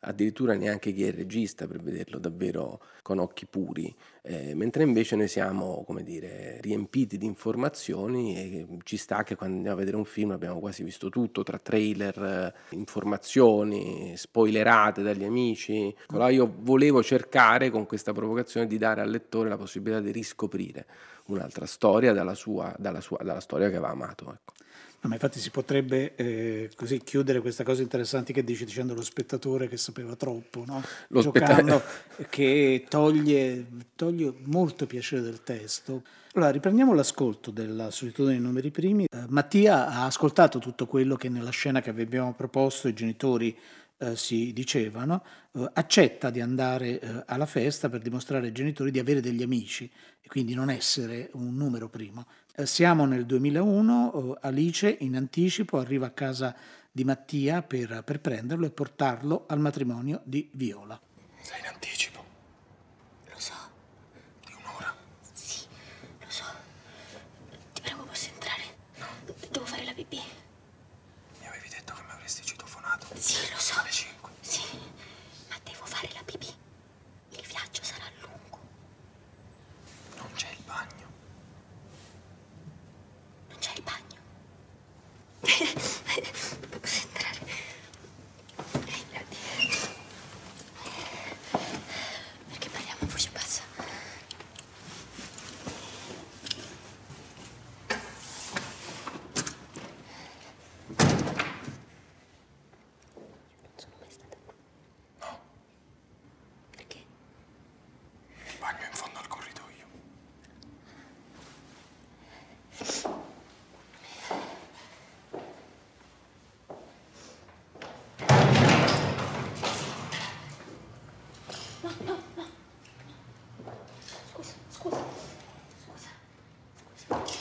Speaker 4: addirittura neanche chi è il regista per vederlo davvero con occhi puri, eh, mentre invece noi siamo, come dire, riempiti di informazioni e ci sta che quando andiamo a vedere un film abbiamo quasi visto tutto, tra trailer, informazioni, spoilerate dagli amici. Allora io volevo cercare con questa provocazione di dare al lettore la possibilità di riscoprire un'altra storia dalla, sua, dalla, sua, dalla storia che aveva amato. Ecco.
Speaker 3: No, ma infatti si potrebbe eh, così chiudere questa cosa interessante che dici dicendo lo spettatore che sapeva troppo, no?
Speaker 4: Lo
Speaker 3: giocando, [LAUGHS] che toglie, toglie, molto piacere del testo. Allora, riprendiamo l'ascolto della solitudine dei numeri primi. Eh, Mattia ha ascoltato tutto quello che nella scena che vi abbiamo proposto i genitori eh, si dicevano, eh, accetta di andare eh, alla festa per dimostrare ai genitori di avere degli amici e quindi non essere un numero primo. Eh, siamo nel 2001, eh, Alice in anticipo arriva a casa di Mattia per, per prenderlo e portarlo al matrimonio di Viola.
Speaker 13: Sei in anticipo?
Speaker 10: Lo so.
Speaker 13: Di un'ora?
Speaker 10: Sì, lo so. Ti prego, posso entrare? No. Devo fare Sì, lo so. Sì, ma devo fare la pipì. Il viaggio sarà lungo.
Speaker 13: Non c'è il bagno.
Speaker 10: Non c'è il bagno. Posso entrare? Perché parliamo a voce bassa? Perché?
Speaker 13: Il bagno è in fondo al corridoio.
Speaker 10: No, no, no. Scusa, scusa. Scusa. Scusa.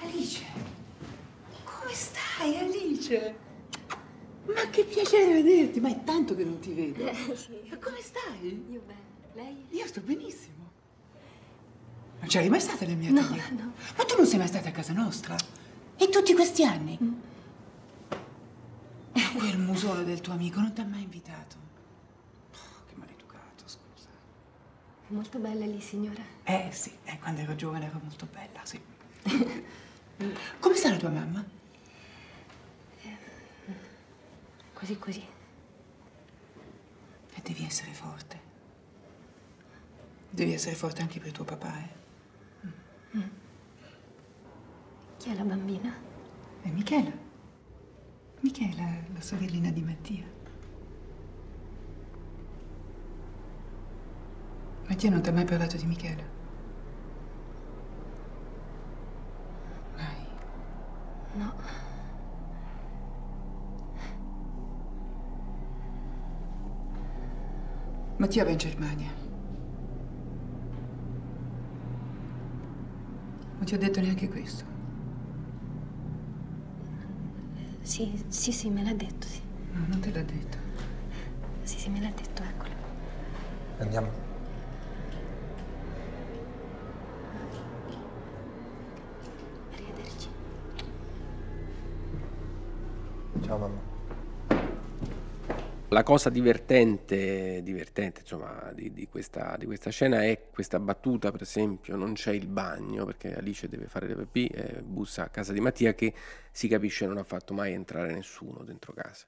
Speaker 11: Alice, come stai, Alice? Ma che piacere vederti, ma è tanto che non ti vedo.
Speaker 10: sì.
Speaker 11: Ma come stai?
Speaker 10: Io bene. Lei?
Speaker 11: Io sto benissimo. Non c'eri mai stata nel mio
Speaker 10: No, no.
Speaker 11: Ma tu non sei mai stata a casa nostra? In tutti questi anni?
Speaker 10: Mm.
Speaker 11: Ma quel musolo del tuo amico non ti ha mai invitato? Oh, che maleducato, scusa.
Speaker 10: È molto bella lì, signora.
Speaker 11: Eh sì, eh, quando ero giovane ero molto bella, sì. [LAUGHS] Come sta la tua mamma?
Speaker 10: Così così.
Speaker 11: E devi essere forte. Devi essere forte anche per tuo papà, eh?
Speaker 10: Chi è la bambina?
Speaker 11: E Michela. Michela, la sorellina di Mattia. Mattia non ti ha mai parlato di Michela? Mattia va in Germania. Non ti ho detto neanche questo.
Speaker 10: Sì, sì, sì, me l'ha detto, sì.
Speaker 11: No, non te l'ha detto.
Speaker 10: Sì, sì, me l'ha detto, eccolo.
Speaker 13: Andiamo.
Speaker 10: Arrivederci.
Speaker 13: Ciao mamma.
Speaker 4: La cosa divertente, divertente insomma, di, di questa, di questa scena è questa battuta, per esempio, non c'è il bagno perché Alice deve fare le pipì, eh, bussa a casa di Mattia che si capisce non ha fatto mai entrare nessuno dentro casa.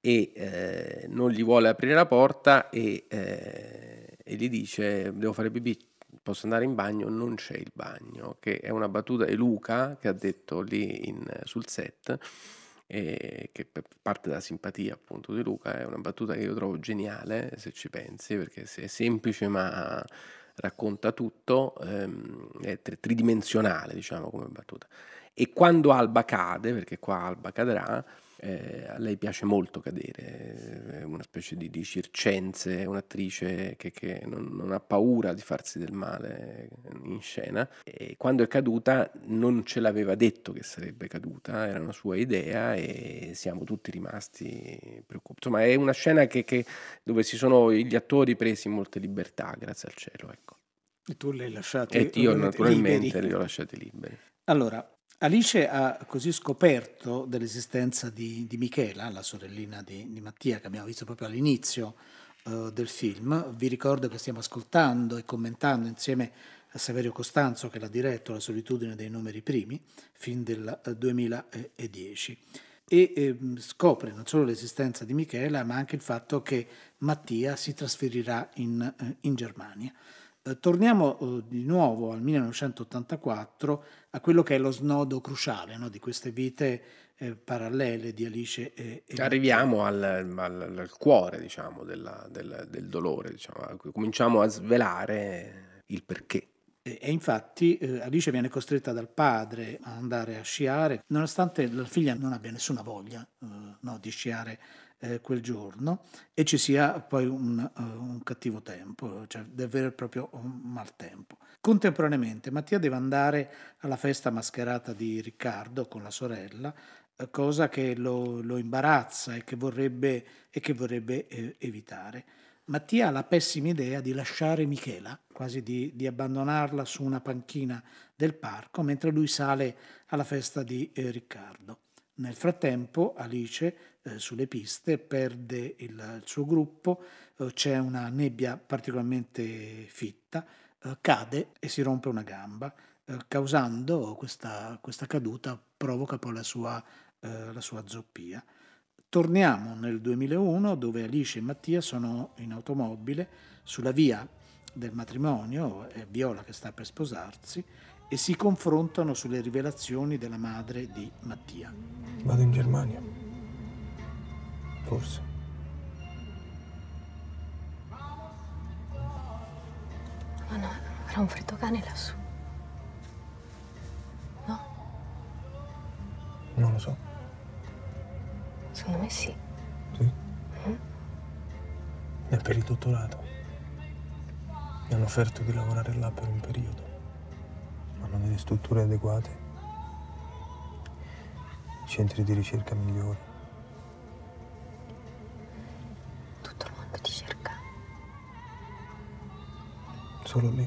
Speaker 4: E eh, non gli vuole aprire la porta e, eh, e gli dice devo fare pipì, posso andare in bagno, non c'è il bagno, che è una battuta, è Luca che ha detto lì in- sul set e che parte dalla simpatia appunto di Luca, è una battuta che io trovo geniale se ci pensi, perché se- è semplice ma racconta tutto, ehm, è tri- tridimensionale diciamo come battuta. E quando Alba cade, perché qua Alba cadrà, eh, a lei piace molto cadere, è una specie di, di circense, è un'attrice che, che non, non ha paura di farsi del male in scena. E quando è caduta non ce l'aveva detto che sarebbe caduta, era una sua idea e siamo tutti rimasti preoccupati. Insomma, è una scena che, che- dove si sono gli attori presi molte libertà, grazie al cielo. Ecco.
Speaker 3: E tu le hai lasciati
Speaker 4: E io naturalmente
Speaker 3: liberi.
Speaker 4: li ho lasciati liberi.
Speaker 3: Allora, Alice ha così scoperto dell'esistenza di, di Michela, la sorellina di, di Mattia, che abbiamo visto proprio all'inizio eh, del film. Vi ricordo che stiamo ascoltando e commentando insieme a Saverio Costanzo, che l'ha diretto La solitudine dei numeri primi, film del eh, 2010. E ehm, scopre non solo l'esistenza di Michela, ma anche il fatto che Mattia si trasferirà in, eh, in Germania. Eh, torniamo eh, di nuovo al 1984 a quello che è lo snodo cruciale no, di queste vite eh, parallele di Alice e, e
Speaker 4: Arriviamo al, al- al cuore, diciamo, della- del, del dolore, diciamo. cominciamo a svelare il perché.
Speaker 3: E, e infatti eh, Alice viene costretta dal padre a andare a sciare, nonostante la figlia non abbia nessuna voglia eh, no, di sciare eh, quel giorno e ci sia poi un, uh, un cattivo tempo, cioè davvero proprio un maltempo. Contemporaneamente Mattia deve andare alla festa mascherata di Riccardo con la sorella, eh, cosa che lo, lo, imbarazza e che vorrebbe, e che vorrebbe eh, evitare. Mattia ha la pessima idea di lasciare Michela, quasi di, di, abbandonarla su una panchina del parco, mentre lui sale alla festa di eh, Riccardo. Nel frattempo Alice eh, sulle piste perde il, suo gruppo, eh, c'è una nebbia particolarmente fitta, eh, cade e si rompe una gamba, causando questa, questa, caduta, provoca poi la sua, la sua zoppia. Torniamo nel 2001 dove Alice e Mattia sono in automobile sulla via del matrimonio, è Viola che sta per sposarsi, e si confrontano sulle rivelazioni della madre di Mattia.
Speaker 13: Vado in Germania. Forse.
Speaker 10: Ma no, avrà un freddo cane lassù. No?
Speaker 13: Non lo so.
Speaker 10: Secondo me sì.
Speaker 13: Sì? Mm? È per il dottorato. Mi hanno offerto di lavorare là per un periodo hanno delle strutture adeguate, centri di ricerca migliori. Solo lì.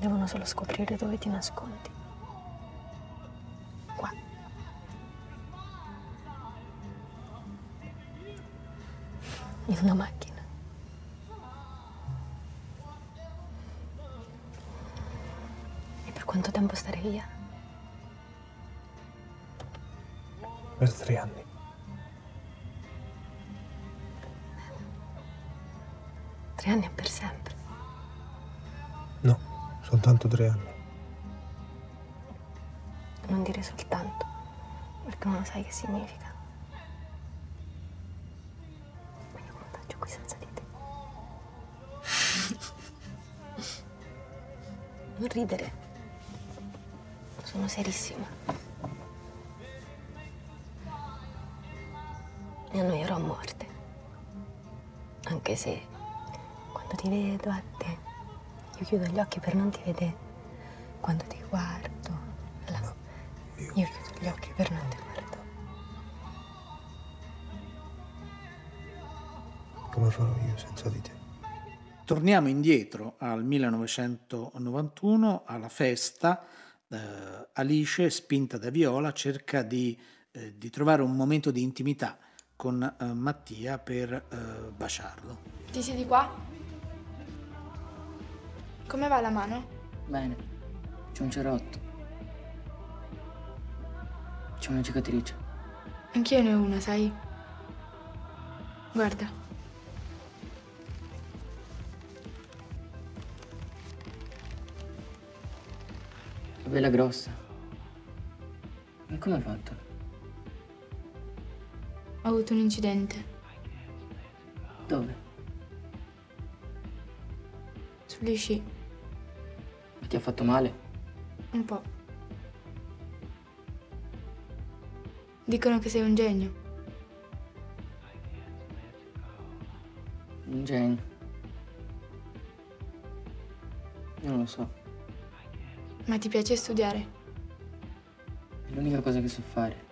Speaker 10: Devono solo scoprire dove ti nascondi. Qua. In una macchina. quanto tempo stare via?
Speaker 13: Per tre anni.
Speaker 10: Tre anni è per sempre.
Speaker 13: No, soltanto tre anni.
Speaker 10: Non dire soltanto, perché non lo sai che significa. Quindi come faccio qui senza di te? Non ridere. Sono serissima. Mi annoierò a morte. Anche se ti vedo a te, io chiudo gli occhi per non ti vedere. Quando ti guardo, la... io chiudo gli occhi per non ti guardo.
Speaker 13: Come farò io senza di te?
Speaker 3: Torniamo indietro al 1991 alla festa eh, Alice, spinta da Viola, cerca di, eh, di, trovare un momento di intimità con eh, Mattia per eh, baciarlo.
Speaker 18: Ti siedi qua? Come va la mano?
Speaker 9: Bene, c'è un cerotto. C'è una cicatrice.
Speaker 18: Anch'io ne ho una, sai? Guarda.
Speaker 9: Bella grossa. E come hai fatto?
Speaker 18: Ho avuto un incidente.
Speaker 9: Dove?
Speaker 18: Sugli sci.
Speaker 9: Ti ha fatto male?
Speaker 18: Un po'. Dicono che sei un genio.
Speaker 9: Un genio. Io non lo so.
Speaker 18: Ma ti piace studiare?
Speaker 9: È l'unica cosa che so fare.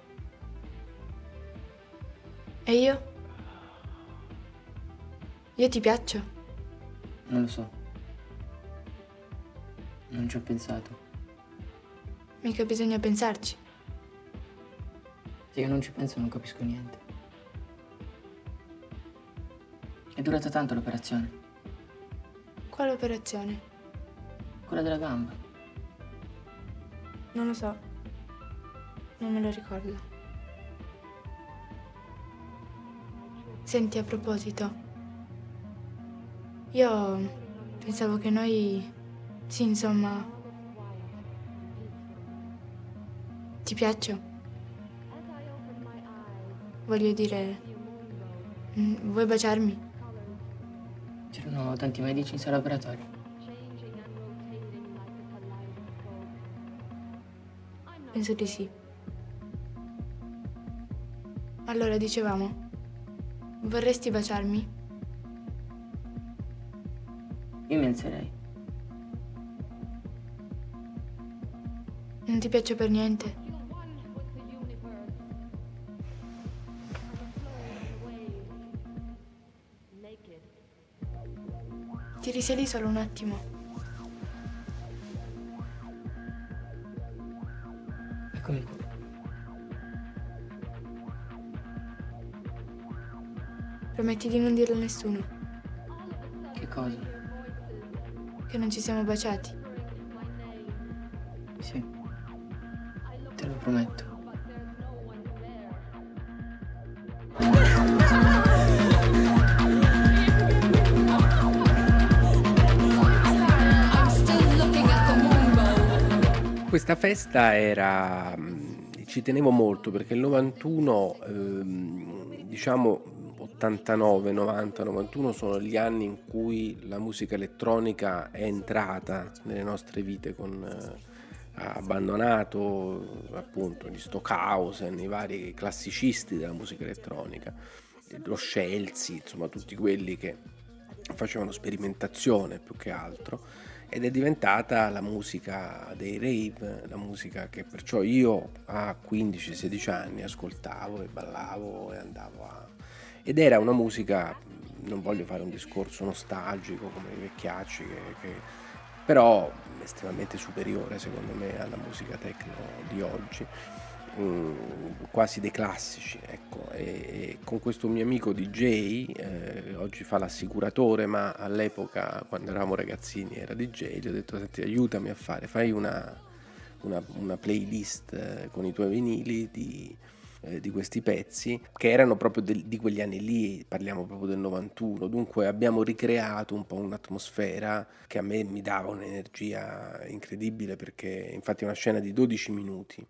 Speaker 18: E io? Io ti piaccio?
Speaker 9: Non lo so. Non ci ho pensato.
Speaker 18: Mica bisogna pensarci.
Speaker 9: Se io non ci penso non capisco niente. È durata tanto l'operazione.
Speaker 18: Quale operazione?
Speaker 9: Quella della gamba.
Speaker 18: Non lo so. Non me lo ricordo. Senti, a proposito, io pensavo che noi... Sì, insomma... Ti piaccio? Voglio dire... mm, Vuoi baciarmi?
Speaker 9: C'erano tanti medici in sala operatoria.
Speaker 18: Penso di sì.
Speaker 17: Allora dicevamo, vorresti baciarmi?
Speaker 9: Io mi alzerei.
Speaker 17: Non ti piace per niente? Ti risali solo un attimo.
Speaker 9: Eccomi qua.
Speaker 17: Prometti di non dirlo a nessuno,
Speaker 9: Che cosa?
Speaker 17: che non ci siamo baciati.
Speaker 4: Festa era, mh, ci tenevo molto perché il 91, ehm, diciamo 89, 90, 91 sono gli anni in cui la musica elettronica è entrata nelle nostre vite con... eh, ha abbandonato appunto gli Stockhausen, i vari classicisti della musica elettronica, lo Scelsi, insomma tutti quelli che facevano sperimentazione più che altro ed è diventata la musica dei rave, la musica che perciò io a 15-16 anni ascoltavo e ballavo e andavo a... ed era una musica, non voglio fare un discorso nostalgico come i vecchiacci, che, che- però estremamente superiore secondo me alla musica techno di oggi. mm, quasi dei classici, ecco. E, e con questo mio amico DJ, eh, oggi fa l'assicuratore, ma all'epoca, quando eravamo ragazzini, era DJ, gli ho detto: Senti, aiutami a fare, fai una, una- una playlist eh, con i tuoi vinili di, eh, di questi pezzi che erano proprio del- di quegli anni lì, parliamo proprio del 91. Dunque abbiamo ricreato un po' un'atmosfera che a me mi dava un'energia incredibile perché infatti è una scena di 12 minuti.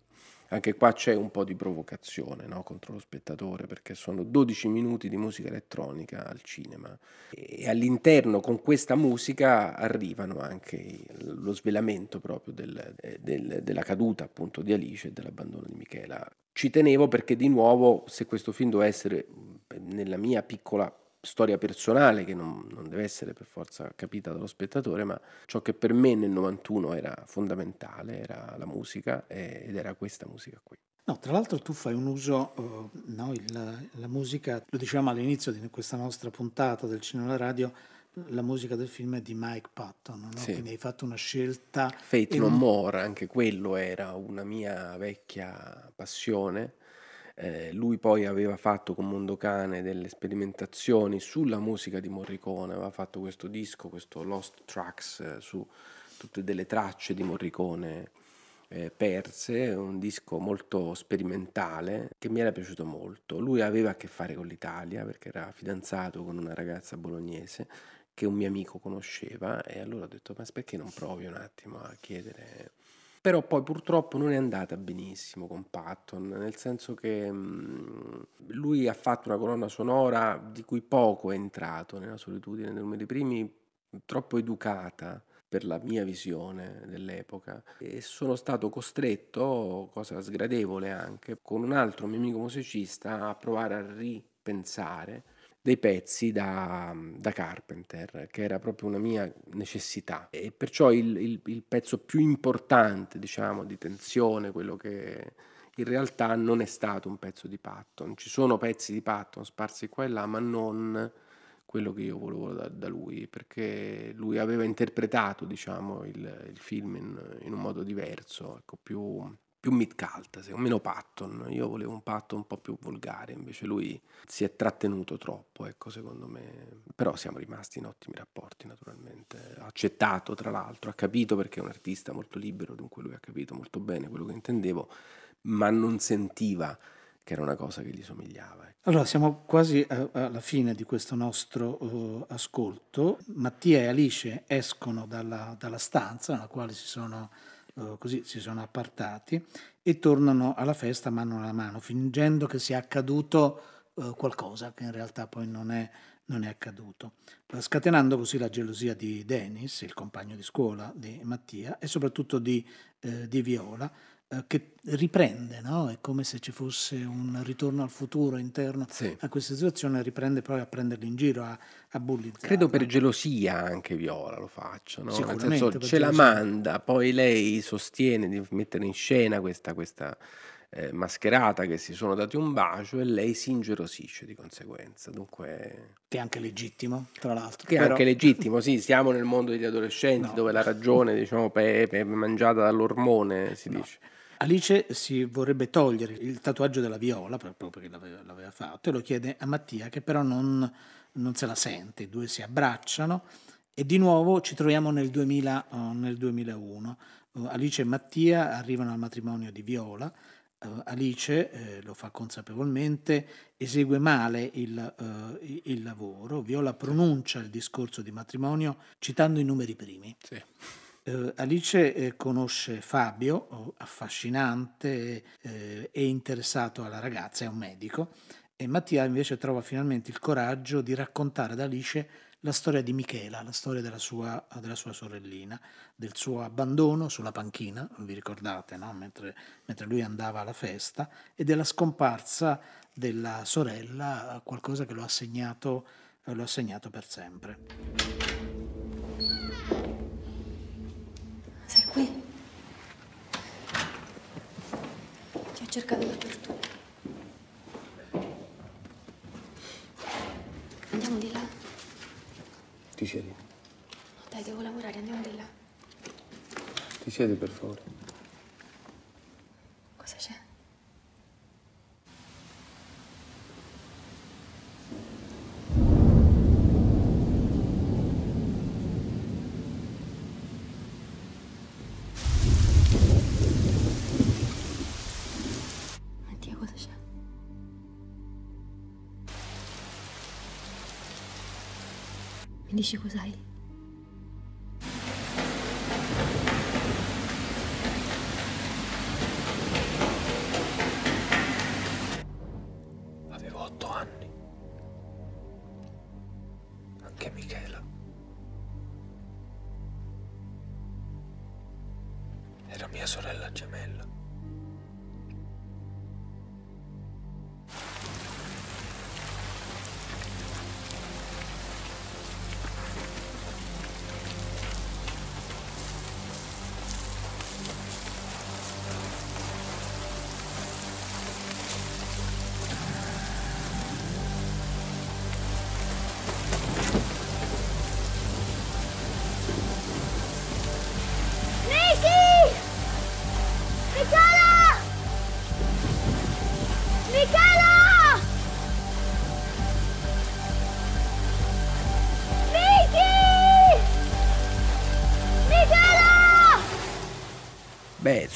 Speaker 4: Anche qua c'è un po' di provocazione no, contro lo spettatore perché sono 12 minuti di musica elettronica al cinema e all'interno con questa musica arrivano anche lo svelamento proprio del- eh, del- della caduta appunto di Alice e dell'abbandono di Michela. Ci tenevo perché di nuovo se questo film doveva essere nella mia piccola storia personale che non, non deve essere per forza capita dallo spettatore, ma ciò che per me nel 91 era fondamentale era la musica eh, ed era questa musica qui.
Speaker 3: No, tra l'altro tu fai un uso, eh, no, il- la musica, lo dicevamo all'inizio di questa nostra puntata del cinema radio, la musica del film è di Mike Patton, no?
Speaker 4: Sì.
Speaker 3: quindi hai fatto una scelta...
Speaker 4: Fate No
Speaker 3: un-
Speaker 4: More, anche quello era una mia vecchia passione. Eh, lui poi aveva fatto con Mondocane delle sperimentazioni sulla musica di Morricone, aveva fatto questo disco, questo Lost Tracks, eh, su tutte delle tracce di Morricone eh, perse, un disco molto sperimentale che mi era piaciuto molto. Lui aveva a che fare con l'Italia perché era fidanzato con una ragazza bolognese che un mio amico conosceva e allora ho detto ma perché non provi un attimo a chiedere però poi purtroppo non è andata benissimo con Patton, nel senso che mm, lui ha fatto una colonna sonora di cui poco è entrato nella solitudine dei numeri primi, troppo educata per la mia visione dell'epoca. E sono stato costretto, cosa sgradevole anche, con un altro mio amico musicista a provare a ripensare dei pezzi da, da Carpenter, che era proprio una mia necessità. E perciò il, il- il pezzo più importante, diciamo, di tensione, quello che in realtà non è stato un pezzo di Patton. Ci sono pezzi di Patton sparsi qua e là, ma non quello che io volevo da, da lui, perché lui aveva interpretato, diciamo, il, il film in, in un modo diverso, ecco, più, più mid-cult, meno Patton. Io volevo un Patton un po' più volgare, invece lui si è trattenuto troppo, ecco, secondo me. Però siamo rimasti in ottimi rapporti, naturalmente. Ha accettato, tra l'altro, ha capito perché è un artista molto libero, dunque lui ha capito molto bene quello che intendevo, ma non sentiva che era una cosa che gli somigliava. ecco.
Speaker 3: Allora, siamo quasi a- alla fine di questo nostro eh, ascolto. Mattia e Alice escono dalla, dalla stanza nella quale si sono, così, si sono appartati e tornano alla festa mano alla mano, fingendo che sia accaduto eh, qualcosa che in realtà poi non è, non è accaduto, eh, scatenando così la gelosia di Dennis, il compagno di scuola di Mattia, e soprattutto di, eh, di Viola, eh, che riprende, no? È come se ci fosse un ritorno al futuro interno a questa situazione, riprende poi a prenderli in giro, a, a bullizzare.
Speaker 4: Credo per gelosia anche Viola lo faccia, no? Nel senso ce la manda, poi lei sostiene di mettere in scena questa, questa eh, mascherata che si sono dati un bacio e lei si ingelosisce di conseguenza. Dunque,
Speaker 3: Che è anche legittimo, tra l'altro.
Speaker 4: che è
Speaker 3: Però-
Speaker 4: anche legittimo, sì, siamo nel mondo degli adolescenti [LAUGHS]
Speaker 3: No.
Speaker 4: dove la ragione, diciamo, pe- mangiata dall'ormone, si dice.
Speaker 3: Alice si vorrebbe togliere il tatuaggio della viola, proprio perché l'aveva, l'aveva fatto, e lo chiede a Mattia, che però non, non se la sente. I due si abbracciano e di nuovo ci troviamo nel, 2000, oh, nel 2001. Oh, Alice e Mattia arrivano al matrimonio di Viola. Eh, Alice eh, lo fa consapevolmente, esegue male il, i- il lavoro. Viola pronuncia il discorso di matrimonio citando i numeri primi. Eh, Alice eh, conosce Fabio, oh, affascinante eh, e interessato alla ragazza, è un medico, e Mattia invece trova finalmente il coraggio di raccontare ad Alice la storia di Michela, la storia della sua, della sua sorellina, del suo abbandono sulla panchina, vi ricordate, no? mentre, mentre lui andava alla festa, e della scomparsa della sorella, qualcosa che lo ha segnato, lo ha segnato per sempre.
Speaker 10: Ti ho cercato dappertutto. Andiamo di là.
Speaker 4: Ti siedi,
Speaker 10: dai, devo lavorare, andiamo di là.
Speaker 4: ti siedi per favore.
Speaker 10: Mi dici cos'hai?
Speaker 4: Avevo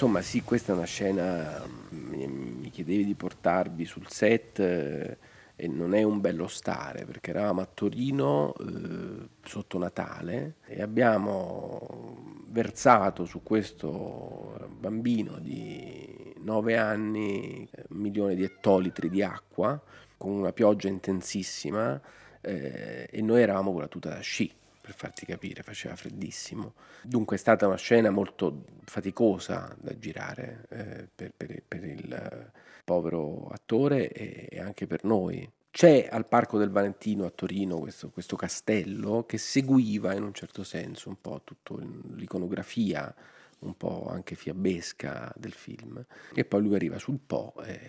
Speaker 4: insomma, sì, questa è una scena. Mi, mi chiedevi di portarvi sul set eh, e non è un bello stare perché eravamo a Torino eh, sotto Natale e abbiamo versato su questo bambino di 9 anni un milione di ettolitri di acqua con una pioggia intensissima eh, e noi eravamo con la tuta da sci per farti capire, faceva freddissimo. Dunque è stata una scena molto faticosa da girare eh, per, per- per il eh, povero attore e, e anche per noi. C'è al Parco del Valentino a Torino questo, questo castello che seguiva in un certo senso un po' tutta l'iconografia, un po' anche fiabesca del film. E poi lui arriva sul Po e,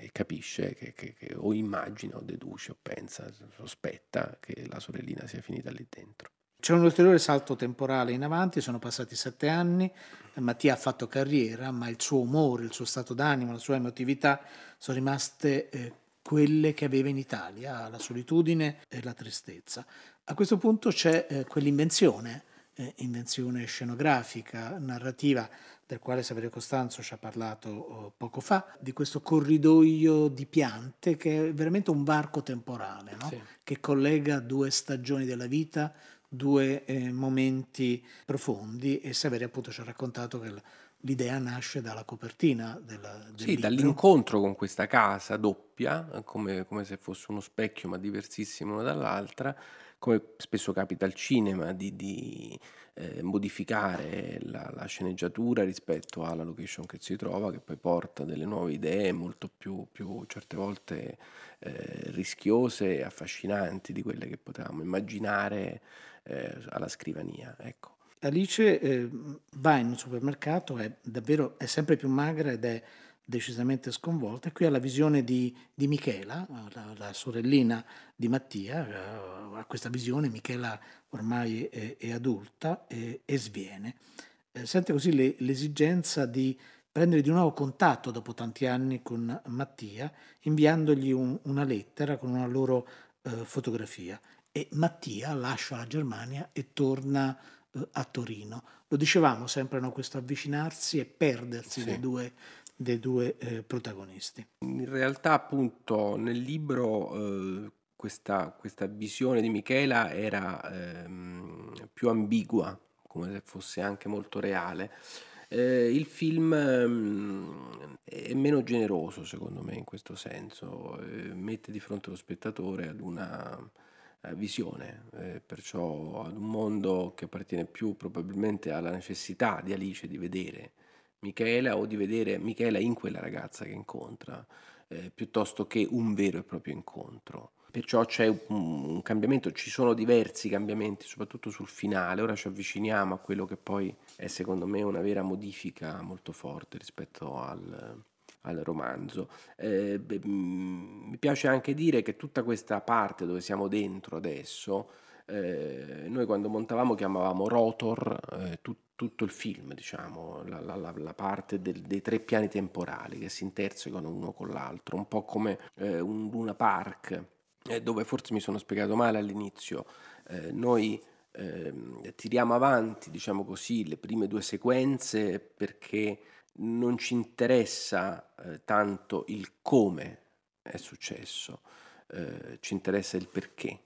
Speaker 4: e capisce che, che- che- o immagina o deduce o pensa, sospetta che la sorellina sia finita lì dentro.
Speaker 3: C'è un ulteriore salto temporale in avanti, sono passati sette anni, Mattia ha fatto carriera, ma il suo umore, il suo stato d'animo, la sua emotività sono rimaste eh, quelle che aveva in Italia, la solitudine e la tristezza. A questo punto c'è eh, quell'invenzione, eh, invenzione scenografica, narrativa, del quale Saverio Costanzo ci ha parlato oh, poco fa, di questo corridoio di piante che è veramente un varco temporale, no? che collega due stagioni della vita, due eh, momenti profondi e Saverio appunto ci ha raccontato che l'idea nasce dalla copertina della, del
Speaker 4: Sì,
Speaker 3: libro.
Speaker 4: dall'incontro con questa casa doppia, come, come se fosse uno specchio ma diversissimo una dall'altra, come spesso capita al cinema, di, di eh, modificare la, la, sceneggiatura rispetto alla location che si trova, che poi porta delle nuove idee molto più, più certe volte eh, rischiose e affascinanti di quelle che potevamo immaginare eh, alla scrivania. Ecco.
Speaker 3: Alice eh, va in un supermercato, è davvero è sempre più magra ed è decisamente sconvolta. Qui ha la visione di, di Michela, la, la, sorellina di Mattia, eh, ha questa visione, Michela ormai è, è adulta e, e sviene. Eh, sente così le, l'esigenza di prendere di nuovo contatto dopo tanti anni con Mattia, inviandogli un, una lettera con una loro eh, fotografia. E Mattia lascia la Germania e torna eh, a Torino. Lo dicevamo sempre, no? questo avvicinarsi e perdersi sì. dei due dei due eh, protagonisti.
Speaker 4: In realtà appunto nel libro eh, questa, questa, visione di Michela era ehm, più ambigua, come se fosse anche molto reale. Eh, il film ehm, è meno generoso secondo me in questo senso, eh, mette di fronte lo spettatore ad una visione, eh, perciò ad un mondo che appartiene più probabilmente alla necessità di Alice di vedere Michela o di vedere Michela in quella ragazza che incontra, eh, piuttosto che un vero e proprio incontro. Perciò c'è un, un, cambiamento, ci sono diversi cambiamenti, soprattutto sul finale. Ora ci avviciniamo a quello che poi è secondo me una vera modifica molto forte rispetto al, al romanzo. Eh, beh, mi piace anche dire che tutta questa parte dove siamo dentro adesso, eh, noi quando montavamo chiamavamo rotor eh, tut, tutto il film, diciamo, la, la, la parte del, dei tre piani temporali che si intersecano uno con l'altro, un po' come eh, un Luna Park, eh, dove forse mi sono spiegato male all'inizio. Eh, noi ehm, tiriamo avanti, diciamo così, le prime due sequenze perché non ci interessa eh, tanto il come è successo, eh, ci interessa il perché.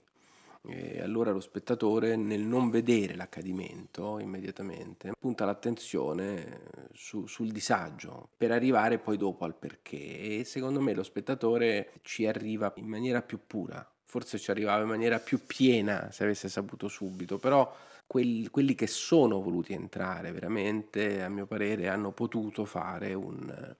Speaker 4: E allora lo spettatore, nel non vedere l'accadimento immediatamente, punta l'attenzione eh, su, sul disagio per arrivare poi dopo al perché. E secondo me lo spettatore ci arriva in maniera più pura, forse ci arrivava in maniera più piena se avesse saputo subito, però quelli, quelli che sono voluti entrare veramente, a mio parere, hanno potuto fare un,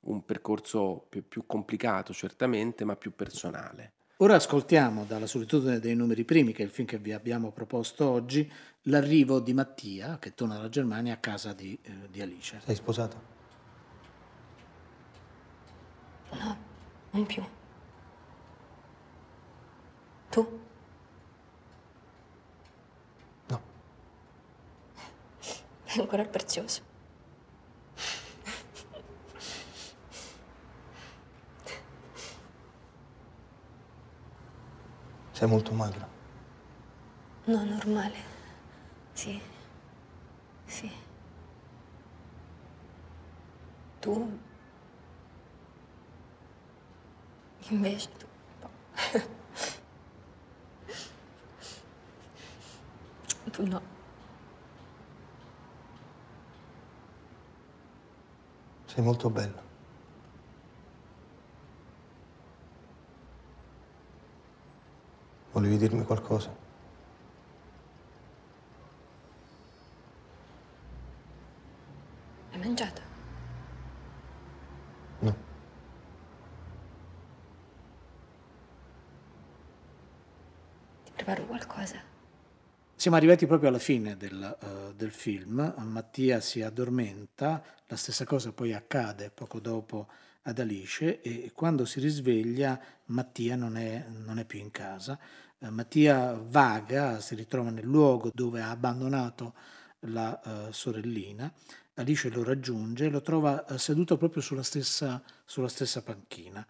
Speaker 4: un percorso più, più complicato certamente, ma più personale.
Speaker 3: Ora ascoltiamo dalla solitudine dei numeri primi, che è il film che vi abbiamo proposto oggi, l'arrivo di Mattia, che torna dalla Germania a casa di, eh, di Alice.
Speaker 13: Sei sposata?
Speaker 10: No, non più. Tu? È ancora prezioso.
Speaker 13: Sei molto magra.
Speaker 10: No, normale. Sì. Sì. Tu... Invece tu... [LAUGHS] tu no.
Speaker 13: Sei molto bella. Volevi dirmi qualcosa?
Speaker 10: Hai mangiato?
Speaker 13: No.
Speaker 10: Ti preparo qualcosa.
Speaker 3: Siamo arrivati proprio alla fine del, uh, del, film, Mattia si addormenta, la stessa cosa poi accade poco dopo ad Alice e quando si risveglia Mattia non è, non è più in casa, eh, Mattia vaga, si ritrova nel luogo dove ha abbandonato la uh, sorellina, Alice lo raggiunge e lo trova uh, seduto proprio sulla stessa, sulla stessa panchina.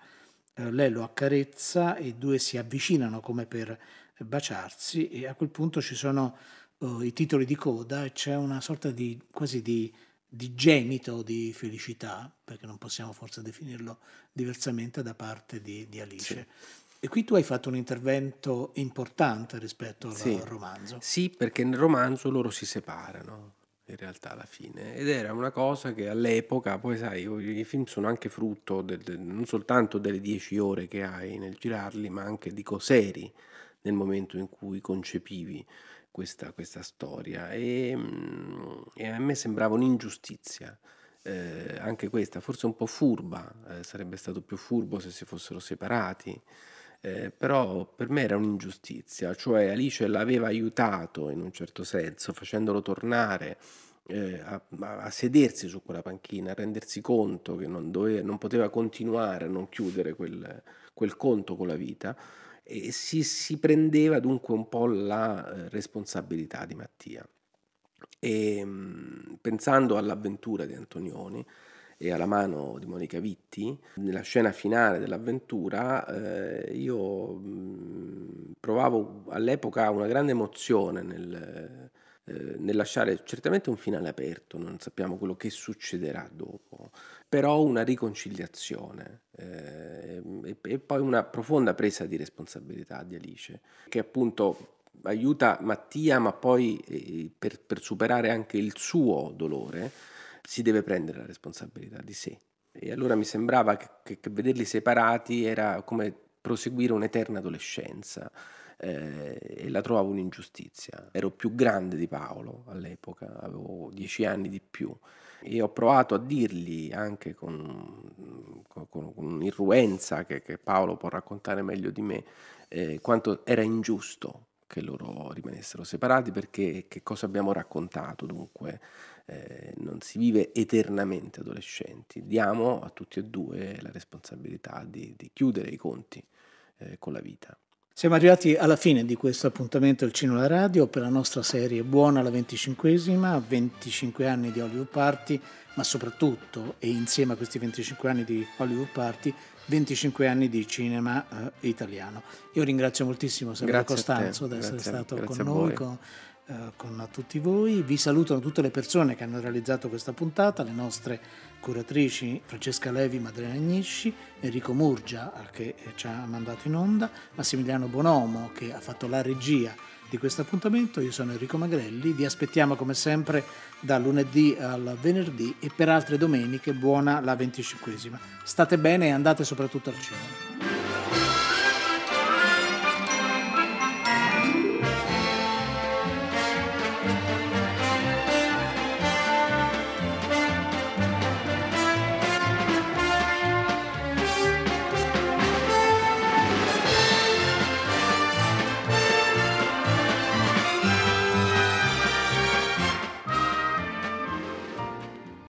Speaker 3: Uh, lei lo accarezza e i due si avvicinano come per baciarsi e a quel punto ci sono i titoli di coda e c'è una sorta di quasi di, di gemito di felicità, perché non possiamo forse definirlo diversamente da parte di, di Alice. Sì. E qui tu hai fatto un intervento importante rispetto al
Speaker 4: sì.
Speaker 3: romanzo.
Speaker 4: Sì, perché nel romanzo loro si separano in realtà alla fine ed era una cosa che all'epoca, poi sai, i film sono anche frutto del, non soltanto delle dieci ore che hai nel girarli, ma anche di cos'eri nel momento in cui concepivi questa, questa storia e, mm, e a me sembrava un'ingiustizia. Eh, anche questa, forse un po' furba, eh, sarebbe stato più furbo se si fossero separati, eh, però per me era un'ingiustizia, cioè Alice l'aveva aiutato in un certo senso, facendolo tornare eh, a, a, sedersi su quella panchina, a rendersi conto che non, doveva, non poteva continuare a non chiudere quel, quel conto con la vita e si, si, prendeva dunque un po' la eh, responsabilità di Mattia. E mh, pensando all'avventura di Antonioni e alla mano di Monica Vitti, nella scena finale dell'avventura eh, io mh, provavo all'epoca una grande emozione nel eh, nel lasciare certamente un finale aperto, non sappiamo quello che succederà dopo, però una riconciliazione eh, e, e, poi una profonda presa di responsabilità di Alice, che appunto aiuta Mattia, ma poi eh, per, per, superare anche il suo dolore si deve prendere la responsabilità di sé. E allora mi sembrava che, che, che vederli separati era come proseguire un'eterna adolescenza eh, e la trovavo un'ingiustizia. Ero più grande di Paolo all'epoca, avevo dieci anni di più. E ho provato a dirgli anche con, con, con un'irruenza che, che, Paolo può raccontare meglio di me, eh, quanto era ingiusto che loro rimanessero separati perché che cosa abbiamo raccontato? Dunque eh, non si vive eternamente adolescenti. Diamo a tutti e due la responsabilità di, di chiudere i conti eh, con la vita
Speaker 3: siamo arrivati alla fine di questo appuntamento del Cinema Radio per la nostra serie Buona la 25esima, 25 anni di Hollywood Party, ma soprattutto e insieme a questi 25 anni di Hollywood Party, 25 anni di cinema eh, italiano. Io ringrazio moltissimo Sergio Costanzo di essere stato con noi, con, con tutti voi. Vi salutano tutte le persone che hanno realizzato questa puntata, le nostre curatrici Francesca Levi, Madrena Agnisci, Enrico Murgia che ci ha mandato in onda, Massimiliano Bonomo che ha fatto la regia di questo appuntamento. Io sono Enrico Magrelli, vi aspettiamo come sempre da lunedì al venerdì e per altre domeniche buona la venticinquesima. State bene e andate soprattutto al cinema.